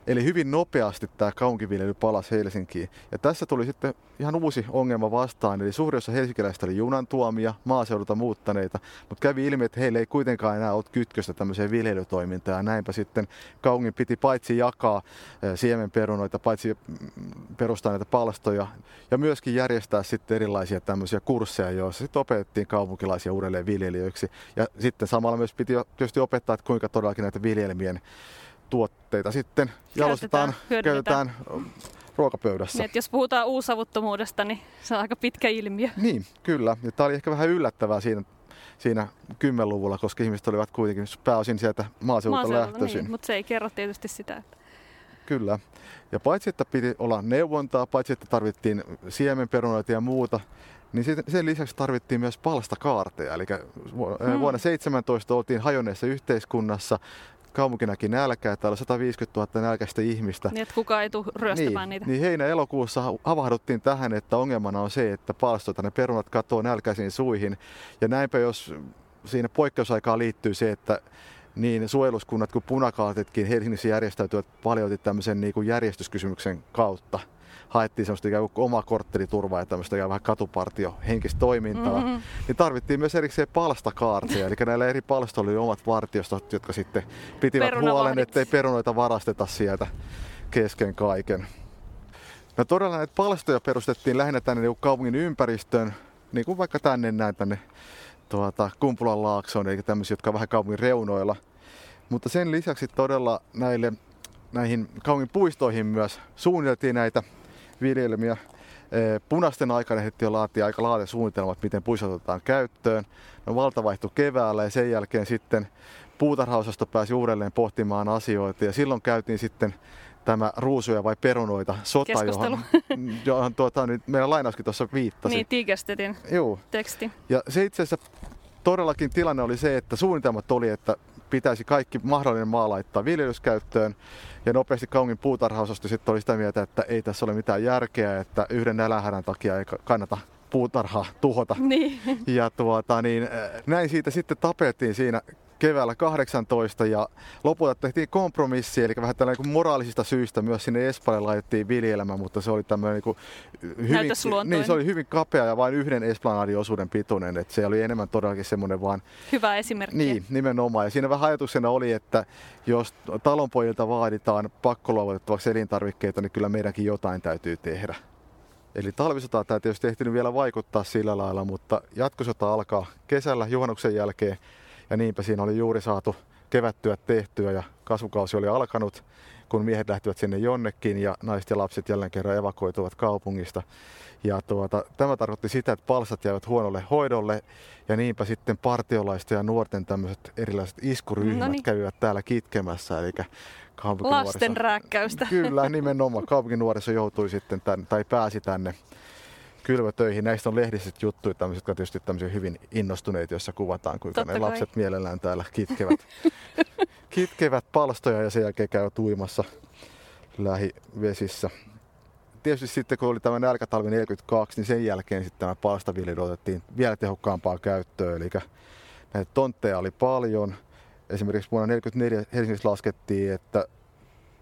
Eli hyvin nopeasti tämä kaupunkiviljely palasi Helsinkiin. Ja tässä tuli sitten ihan uusi ongelma vastaan. Eli suuri osa helsinkiläistä oli junan tuomia, maaseudulta muuttaneita, mutta kävi ilmi, että heillä ei kuitenkaan enää ole kytköstä tämmöiseen viljelytoimintaan. Ja näinpä sitten kaupungin piti paitsi jakaa siemenperunoita, paitsi mm, perustaa näitä palstoja ja myöskin järjestää sitten erilaisia tämmöisiä kursseja, joissa sitten opetettiin kaupunkilaisia uudelleen viljelijöiksi. Ja sitten samalla myös piti tietysti opettaa, että kuinka todellakin näitä viljelmien tuotteita sitten jalostetaan, käytetään ruokapöydässä. Niin, jos puhutaan uusavuttomuudesta, niin se on aika pitkä ilmiö. Niin, kyllä. Ja tämä oli ehkä vähän yllättävää siinä, siinä 10-luvulla, koska ihmiset olivat kuitenkin pääosin sieltä maaseudulta lähtöisin. Niin, mutta se ei kerro tietysti sitä. Että... Kyllä. Ja paitsi, että piti olla neuvontaa, paitsi, että tarvittiin siemenperunoita ja muuta, niin sen lisäksi tarvittiin myös palstakaarteja. Eli hmm. vuonna 17 oltiin hajonneessa yhteiskunnassa, kaupunki näki nälkää, täällä on 150 000 nälkäistä ihmistä. Niin, että kukaan ei tule ryöstämään niin, niitä. Niin heinä-elokuussa havahduttiin tähän, että ongelmana on se, että palstoita ne perunat katoo nälkäisiin suihin. Ja näinpä jos siinä poikkeusaikaa liittyy se, että niin suojeluskunnat kuin punakaatetkin Helsingissä järjestäytyvät paljon tämmöisen niin kuin järjestyskysymyksen kautta haettiin semmoista ikään kuin oma kortteliturvaa ja tämmöistä ikään vähän katupartio henkistä toimintaa, mm-hmm. niin tarvittiin myös erikseen palstakaarteja. Eli näillä eri palstoilla oli omat vartiostot, jotka sitten pitivät huolen, ettei perunoita varasteta sieltä kesken kaiken. No todella näitä palstoja perustettiin lähinnä tänne niin kaupungin ympäristöön, niin kuin vaikka tänne näin tänne tuota, Kumpulan laaksoon, eli tämmöisiä, jotka on vähän kaupungin reunoilla. Mutta sen lisäksi todella näille, näihin kaupungin puistoihin myös suunniteltiin näitä viljelmiä. Punaisten aikana ehdittiin laatia aika laaja suunnitelmat, miten puistot otetaan käyttöön. No valta vaihtui keväällä ja sen jälkeen sitten puutarhaosasto pääsi uudelleen pohtimaan asioita ja silloin käytiin sitten tämä ruusuja vai perunoita sota, johon, johon tuota, nyt meidän lainauskin tuossa viittasi. Niin, Tiikestetin teksti. Ja se itse asiassa todellakin tilanne oli se, että suunnitelmat oli, että pitäisi kaikki mahdollinen maa laittaa viljelyskäyttöön. Ja nopeasti kaungin puutarhaosasto sitten oli sitä mieltä, että ei tässä ole mitään järkeä, että yhden nälähärän takia ei kannata puutarhaa tuhota. Niin. Ja tuota, niin, näin siitä sitten tapettiin siinä keväällä 18 ja lopulta tehtiin kompromissi, eli vähän tällainen niin moraalisista syistä myös sinne Espanjalle laitettiin viljelemään, mutta se oli tämmöinen niin kuin hyvin, niin, se oli hyvin kapea ja vain yhden esplanadin osuuden pituinen, että se oli enemmän todellakin semmoinen vaan... Hyvä esimerkki. Niin, nimenomaan. Ja siinä vähän ajatuksena oli, että jos talonpojilta vaaditaan pakkoluovutettavaksi elintarvikkeita, niin kyllä meidänkin jotain täytyy tehdä. Eli talvisota tämä tietysti ehtinyt vielä vaikuttaa sillä lailla, mutta jatkosota alkaa kesällä juhannuksen jälkeen ja niinpä siinä oli juuri saatu kevättyä tehtyä ja kasvukausi oli alkanut, kun miehet lähtivät sinne jonnekin ja naiset ja lapset jälleen kerran evakuoituvat kaupungista. Ja tuota, tämä tarkoitti sitä, että palsat jäivät huonolle hoidolle ja niinpä sitten partiolaisten ja nuorten tämmöiset erilaiset iskuryhmät Noniin. kävivät täällä kitkemässä. Eli Lasten rääkkäystä. Kyllä, nimenomaan. Kaupunkinuoriso joutui sitten tänne, tai pääsi tänne kylvötöihin. Näistä on lehdiset juttuja, tämmöiset, jotka tietysti tämmöisiä hyvin innostuneita, joissa kuvataan, kuinka Totta ne kai. lapset mielellään täällä kitkevät, kitkevät palstoja ja sen jälkeen käyvät uimassa lähivesissä. Tietysti sitten kun oli tämä nälkätalvi 42, niin sen jälkeen sitten tämä palstaviljely otettiin vielä tehokkaampaa käyttöön. Eli näitä tontteja oli paljon. Esimerkiksi vuonna 1944 Helsingissä laskettiin, että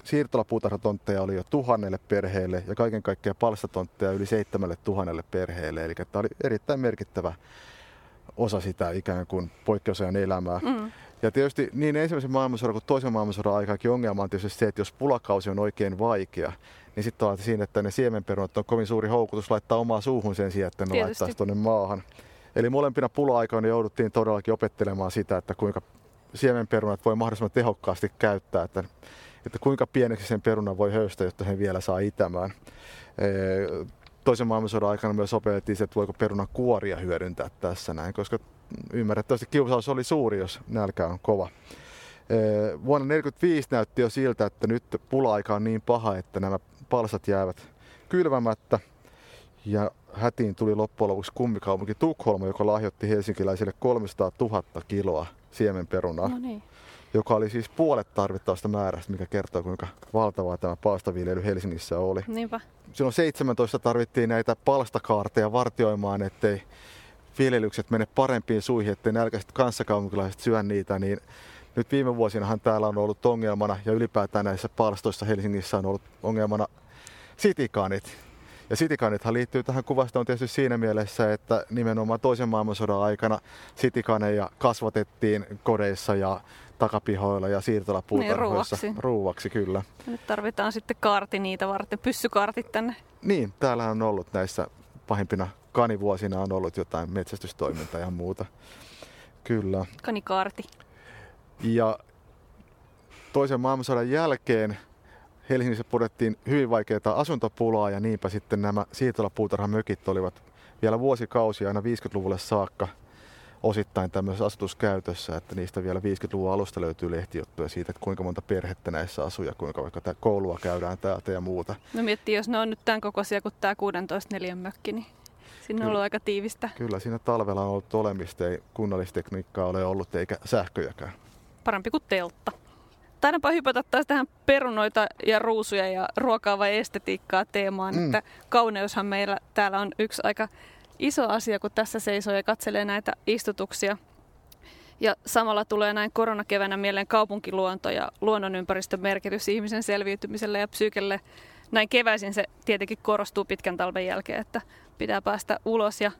siirtolapuutarhatontteja oli jo tuhannelle perheelle ja kaiken kaikkiaan palstatontteja yli seitsemälle tuhannelle perheelle. Eli tämä oli erittäin merkittävä osa sitä ikään kuin poikkeusajan elämää. Mm. Ja tietysti niin ensimmäisen maailmansodan kuin toisen maailmansodan aikaakin ongelma on tietysti se, että jos pulakausi on oikein vaikea, niin sitten on siinä, että ne siemenperunat on kovin suuri houkutus laittaa omaa suuhun sen sijaan, että ne laittaisi tuonne maahan. Eli molempina pula-aikoina jouduttiin todellakin opettelemaan sitä, että kuinka siemenperunat voi mahdollisimman tehokkaasti käyttää, että että kuinka pieneksi sen perunan voi höystä, jotta sen vielä saa itämään. Toisen maailmansodan aikana myös opetettiin, että voiko perunan kuoria hyödyntää tässä näin, koska ymmärrettävästi kiusaus oli suuri, jos nälkä on kova. Vuonna 1945 näytti jo siltä, että nyt pula-aika on niin paha, että nämä palsat jäävät kylvämättä. Ja hätiin tuli loppujen lopuksi kummikaupunki Tukholma, joka lahjoitti helsinkiläisille 300 000 kiloa siemenperunaa. No niin joka oli siis puolet tarvittavasta määrästä, mikä kertoo kuinka valtavaa tämä palstaviljely Helsingissä oli. Niinpä. Silloin 17 tarvittiin näitä palstakaarteja vartioimaan, ettei viljelykset mene parempiin suihin, ettei nälkäiset kanssakaupunkilaiset syö niitä, niin nyt viime vuosinahan täällä on ollut ongelmana ja ylipäätään näissä palstoissa Helsingissä on ollut ongelmana sitikanit. Ja sitikanithan liittyy tähän kuvastoon tietysti siinä mielessä, että nimenomaan toisen maailmansodan aikana sitikaneja kasvatettiin kodeissa ja takapihoilla ja siirtolapuutarhoissa. Niin, ruuaksi. ruuaksi. kyllä. Nyt tarvitaan sitten kaarti niitä varten, pyssykaartit tänne. Niin, täällä on ollut näissä pahimpina kanivuosina on ollut jotain metsästystoimintaa ja muuta. Kyllä. Kanikaarti. Ja toisen maailmansodan jälkeen Helsingissä pudettiin hyvin vaikeaa asuntopulaa ja niinpä sitten nämä siirtolapuutarhamökit olivat vielä vuosikausia aina 50-luvulle saakka – osittain tämmöisessä asutuskäytössä, että niistä vielä 50-luvun alusta löytyy lehtijuttuja siitä, että kuinka monta perhettä näissä asuu ja kuinka vaikka tämä koulua käydään täältä ja muuta. No miettii, jos ne on nyt tämän kokoisia kuin tämä 16 neljän mökki, niin Siinä on ollut aika tiivistä. Kyllä, siinä talvella on ollut olemista, ei kunnallistekniikkaa ole ollut eikä sähköjäkään. Parempi kuin teltta. Taidaanpa hypätä taas tähän perunoita ja ruusuja ja ruokaa vai estetiikkaa teemaan, mm. että kauneushan meillä täällä on yksi aika iso asia, kun tässä seisoo ja katselee näitä istutuksia. Ja samalla tulee näin koronakevänä mieleen kaupunkiluonto ja luonnonympäristön merkitys ihmisen selviytymiselle ja psyykelle. Näin keväisin se tietenkin korostuu pitkän talven jälkeen, että pitää päästä ulos ja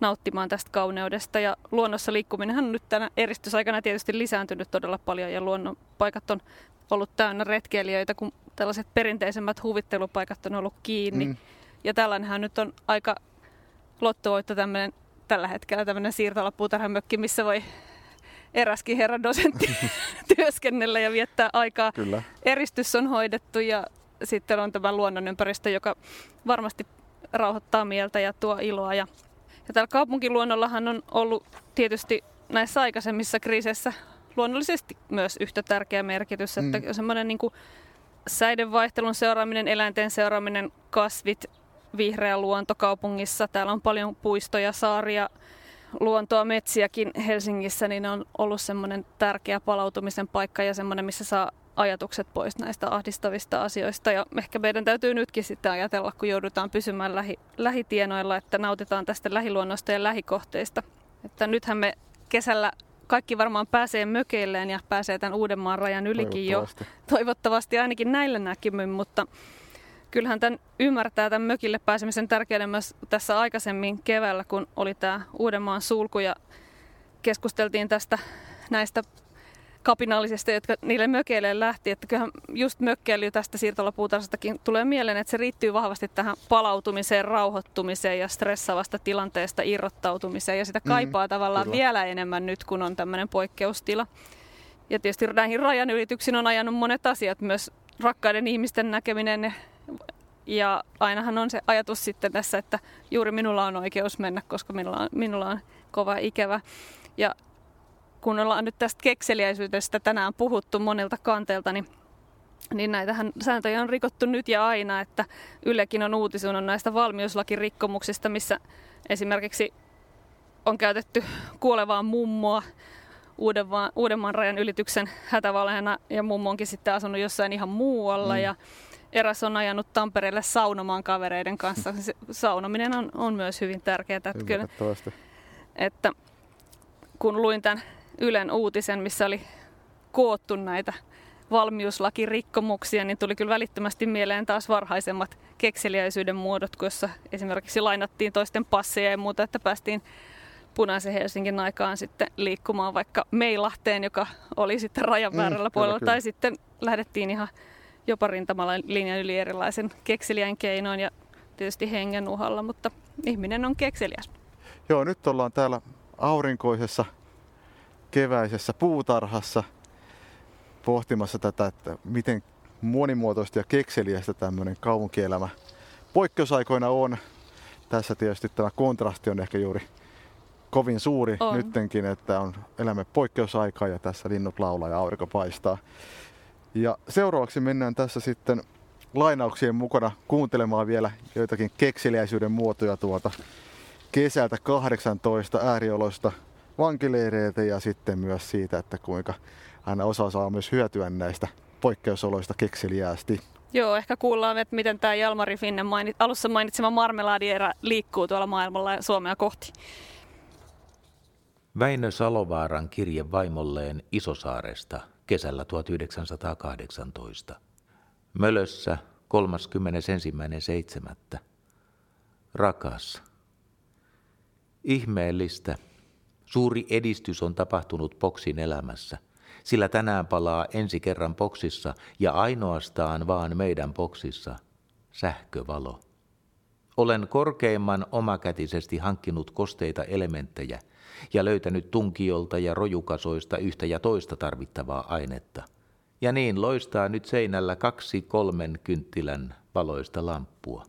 nauttimaan tästä kauneudesta. Ja luonnossa liikkuminen on nyt tänä eristysaikana tietysti lisääntynyt todella paljon ja luonnon paikat on ollut täynnä retkeilijöitä, kun tällaiset perinteisemmät huvittelupaikat on ollut kiinni. Mm. Ja tällainenhan nyt on aika lottovoitto tämmöinen, tällä hetkellä tämmöinen siirtolapuutarhamökki, missä voi eräskin herra dosentti työskennellä ja viettää aikaa. Kyllä. Eristys on hoidettu ja sitten on tämä luonnonympäristö, joka varmasti rauhoittaa mieltä ja tuo iloa. Ja, ja täällä kaupunkiluonnollahan on ollut tietysti näissä aikaisemmissa kriiseissä luonnollisesti myös yhtä tärkeä merkitys, että mm. semmoinen niin säidenvaihtelun seuraaminen, eläinten seuraaminen, kasvit, vihreä luonto kaupungissa. Täällä on paljon puistoja, saaria, luontoa, metsiäkin Helsingissä, niin ne on ollut semmoinen tärkeä palautumisen paikka ja semmoinen, missä saa ajatukset pois näistä ahdistavista asioista. Ja ehkä meidän täytyy nytkin sitten ajatella, kun joudutaan pysymään lähi, lähitienoilla, että nautitaan tästä lähiluonnosta ja lähikohteista. Että nythän me kesällä kaikki varmaan pääsee mökeilleen ja pääsee tämän Uudenmaan rajan ylikin jo. Toivottavasti ainakin näillä näkymin, mutta kyllähän tämän ymmärtää tämän mökille pääsemisen tärkeyden myös tässä aikaisemmin keväällä, kun oli tämä Uudenmaan sulku ja keskusteltiin tästä näistä kapinallisesta, jotka niille mökeille lähti. Että kyllähän just mökkeily tästä siirtolapuutarhastakin tulee mieleen, että se riittyy vahvasti tähän palautumiseen, rauhoittumiseen ja stressaavasta tilanteesta irrottautumiseen. Ja sitä mm, kaipaa mm, tavallaan kyllä. vielä enemmän nyt, kun on tämmöinen poikkeustila. Ja tietysti näihin rajanylityksiin on ajanut monet asiat, myös rakkaiden ihmisten näkeminen. Ja ainahan on se ajatus sitten tässä, että juuri minulla on oikeus mennä, koska minulla on, minulla on kova ikävä. Ja kun ollaan nyt tästä kekseliäisyydestä tänään puhuttu monilta kanteilta, niin niin näitähän sääntöjä on rikottu nyt ja aina, että Ylekin on uutisunut näistä valmiuslakirikkomuksista, missä esimerkiksi on käytetty kuolevaa mummoa Uudenmaan, Uudenmaan rajan ylityksen hätävalheena ja mummo onkin sitten asunut jossain ihan muualla mm. ja eräs on ajanut Tampereelle saunomaan kavereiden kanssa. Se saunominen on, on myös hyvin tärkeää. Että, kyllä, että kun luin tämän Ylen uutisen, missä oli koottu näitä valmiuslakirikkomuksia, niin tuli kyllä välittömästi mieleen taas varhaisemmat kekseliäisyyden muodot, jossa esimerkiksi lainattiin toisten passeja ja muuta, että päästiin punaisen Helsingin aikaan sitten liikkumaan vaikka Meilahteen, joka oli sitten rajan mm, väärällä mm, puolella, kyllä, tai sitten lähdettiin ihan jopa rintamalla linjan yli erilaisen kekseliäin keinoin ja tietysti hengen uhalla, mutta ihminen on kekseliäs. Joo, nyt ollaan täällä aurinkoisessa keväisessä puutarhassa pohtimassa tätä, että miten monimuotoista ja kekseliästä tämmöinen kaupunkielämä poikkeusaikoina on. Tässä tietysti tämä kontrasti on ehkä juuri kovin suuri on. nyttenkin, että on elämme poikkeusaikaa ja tässä linnut laulaa ja aurinko paistaa. Ja seuraavaksi mennään tässä sitten lainauksien mukana kuuntelemaan vielä joitakin kekseliäisyyden muotoja tuolta kesältä 18 äärioloista vankileireiltä ja sitten myös siitä, että kuinka aina osa saa myös hyötyä näistä poikkeusoloista kekseliäästi. Joo, ehkä kuullaan, että miten tämä Jalmari Finnen mainit, alussa mainitsema marmelaadierä liikkuu tuolla maailmalla ja Suomea kohti. Väinö Salovaaran kirje vaimolleen Isosaaresta kesällä 1918. Mölössä 31.7. Rakas. Ihmeellistä, Suuri edistys on tapahtunut Boksin elämässä, sillä tänään palaa ensi kerran Boksissa ja ainoastaan vaan meidän Boksissa sähkövalo. Olen korkeimman omakätisesti hankkinut kosteita elementtejä ja löytänyt tunkiolta ja rojukasoista yhtä ja toista tarvittavaa ainetta. Ja niin loistaa nyt seinällä kaksi kolmen kynttilän valoista lamppua.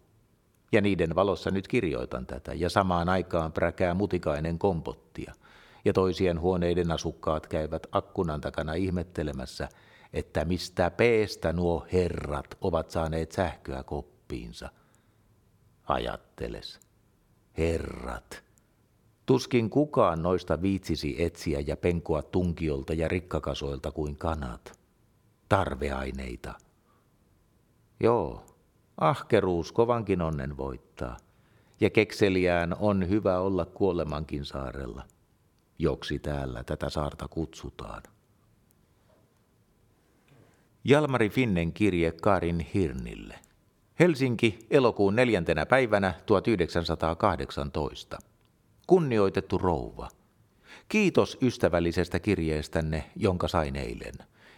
Ja niiden valossa nyt kirjoitan tätä, ja samaan aikaan präkää mutikainen kompottia – ja toisien huoneiden asukkaat käyvät akkunan takana ihmettelemässä, että mistä peestä nuo herrat ovat saaneet sähköä koppiinsa. Ajatteles, herrat. Tuskin kukaan noista viitsisi etsiä ja penkoa tunkiolta ja rikkakasoilta kuin kanat. Tarveaineita. Joo, ahkeruus kovankin onnen voittaa, ja kekseliään on hyvä olla kuolemankin saarella – joksi täällä tätä saarta kutsutaan. Jalmari Finnen kirje Karin Hirnille. Helsinki, elokuun neljäntenä päivänä 1918. Kunnioitettu rouva. Kiitos ystävällisestä kirjeestänne, jonka sain eilen.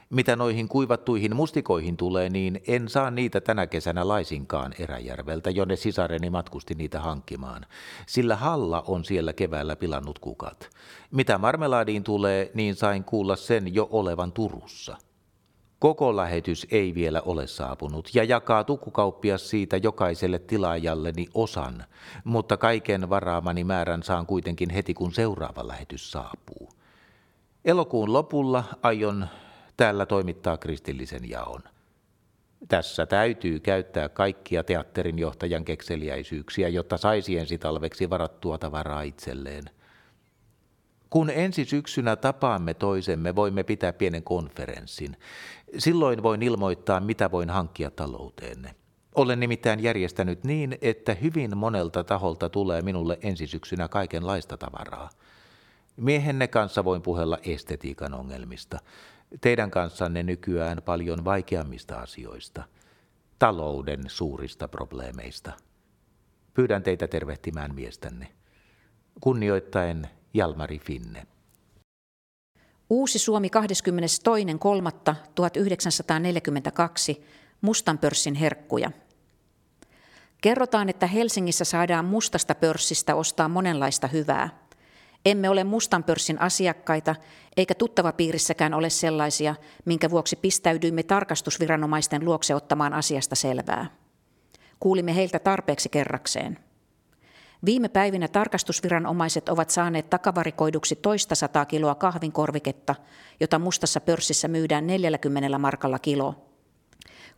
Mitä noihin kuivattuihin mustikoihin tulee, niin en saa niitä tänä kesänä laisinkaan Eräjärveltä, jonne sisareni matkusti niitä hankkimaan, sillä Halla on siellä keväällä pilannut kukat. Mitä marmelaadiin tulee, niin sain kuulla sen jo olevan Turussa. Koko lähetys ei vielä ole saapunut ja jakaa tukkukauppias siitä jokaiselle tilaajalleni osan, mutta kaiken varaamani määrän saan kuitenkin heti kun seuraava lähetys saapuu. Elokuun lopulla aion täällä toimittaa kristillisen jaon. Tässä täytyy käyttää kaikkia teatterin johtajan kekseliäisyyksiä, jotta saisi ensi talveksi varattua tavaraa itselleen. Kun ensi syksynä tapaamme toisemme, voimme pitää pienen konferenssin. Silloin voin ilmoittaa, mitä voin hankkia talouteenne. Olen nimittäin järjestänyt niin, että hyvin monelta taholta tulee minulle ensi syksynä kaikenlaista tavaraa. Miehenne kanssa voin puhella estetiikan ongelmista. Teidän kanssanne nykyään paljon vaikeammista asioista. Talouden suurista probleemeista. Pyydän teitä tervehtimään miestänne. Kunnioittaen Jalmari Finne. Uusi Suomi 22.3.1942, Mustan pörssin herkkuja. Kerrotaan, että Helsingissä saadaan mustasta pörssistä ostaa monenlaista hyvää. Emme ole mustan pörssin asiakkaita, eikä tuttava piirissäkään ole sellaisia, minkä vuoksi pistäydyimme tarkastusviranomaisten luokse ottamaan asiasta selvää. Kuulimme heiltä tarpeeksi kerrakseen. Viime päivinä tarkastusviranomaiset ovat saaneet takavarikoiduksi toista sataa kiloa kahvinkorviketta, jota mustassa pörssissä myydään 40 markalla kilo.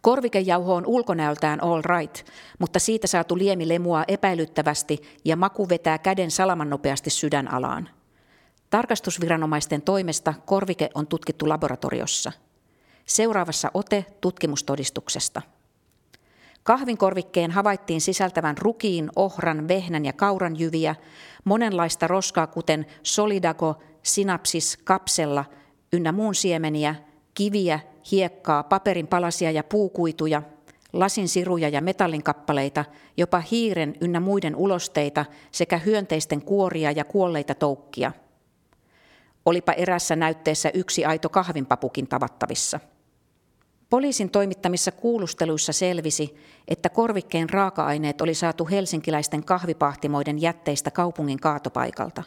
Korvikejauho on ulkonäöltään all right, mutta siitä saatu liemi lemua epäilyttävästi ja maku vetää käden salaman nopeasti sydänalaan. Tarkastusviranomaisten toimesta korvike on tutkittu laboratoriossa. Seuraavassa ote tutkimustodistuksesta. Kahvinkorvikkeen havaittiin sisältävän rukiin, ohran, vehnän ja kauran jyviä, monenlaista roskaa kuten solidago, sinapsis, kapsella ynnä muun siemeniä, kiviä, hiekkaa, paperin palasia ja puukuituja, lasin siruja ja metallinkappaleita, jopa hiiren ynnä muiden ulosteita sekä hyönteisten kuoria ja kuolleita toukkia. Olipa erässä näytteessä yksi aito kahvinpapukin tavattavissa. Poliisin toimittamissa kuulusteluissa selvisi, että korvikkeen raaka-aineet oli saatu helsinkiläisten kahvipahtimoiden jätteistä kaupungin kaatopaikalta.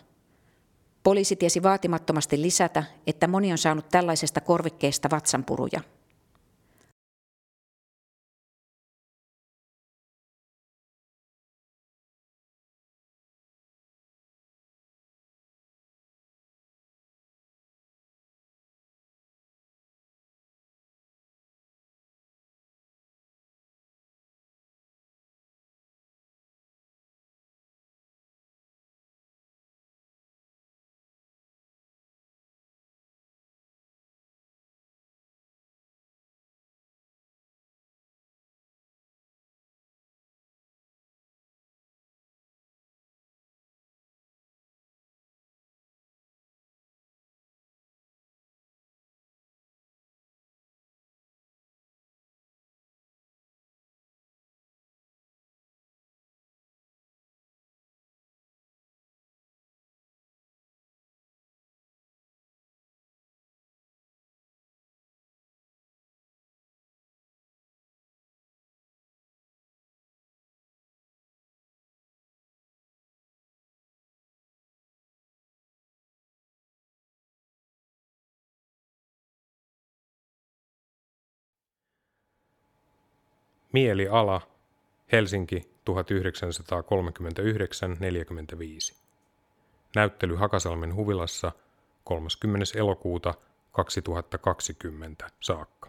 Poliisi tiesi vaatimattomasti lisätä, että moni on saanut tällaisesta korvikkeesta vatsanpuruja. Mieliala, Helsinki 1939-45. Näyttely Hakasalmen huvilassa 30. elokuuta 2020 saakka.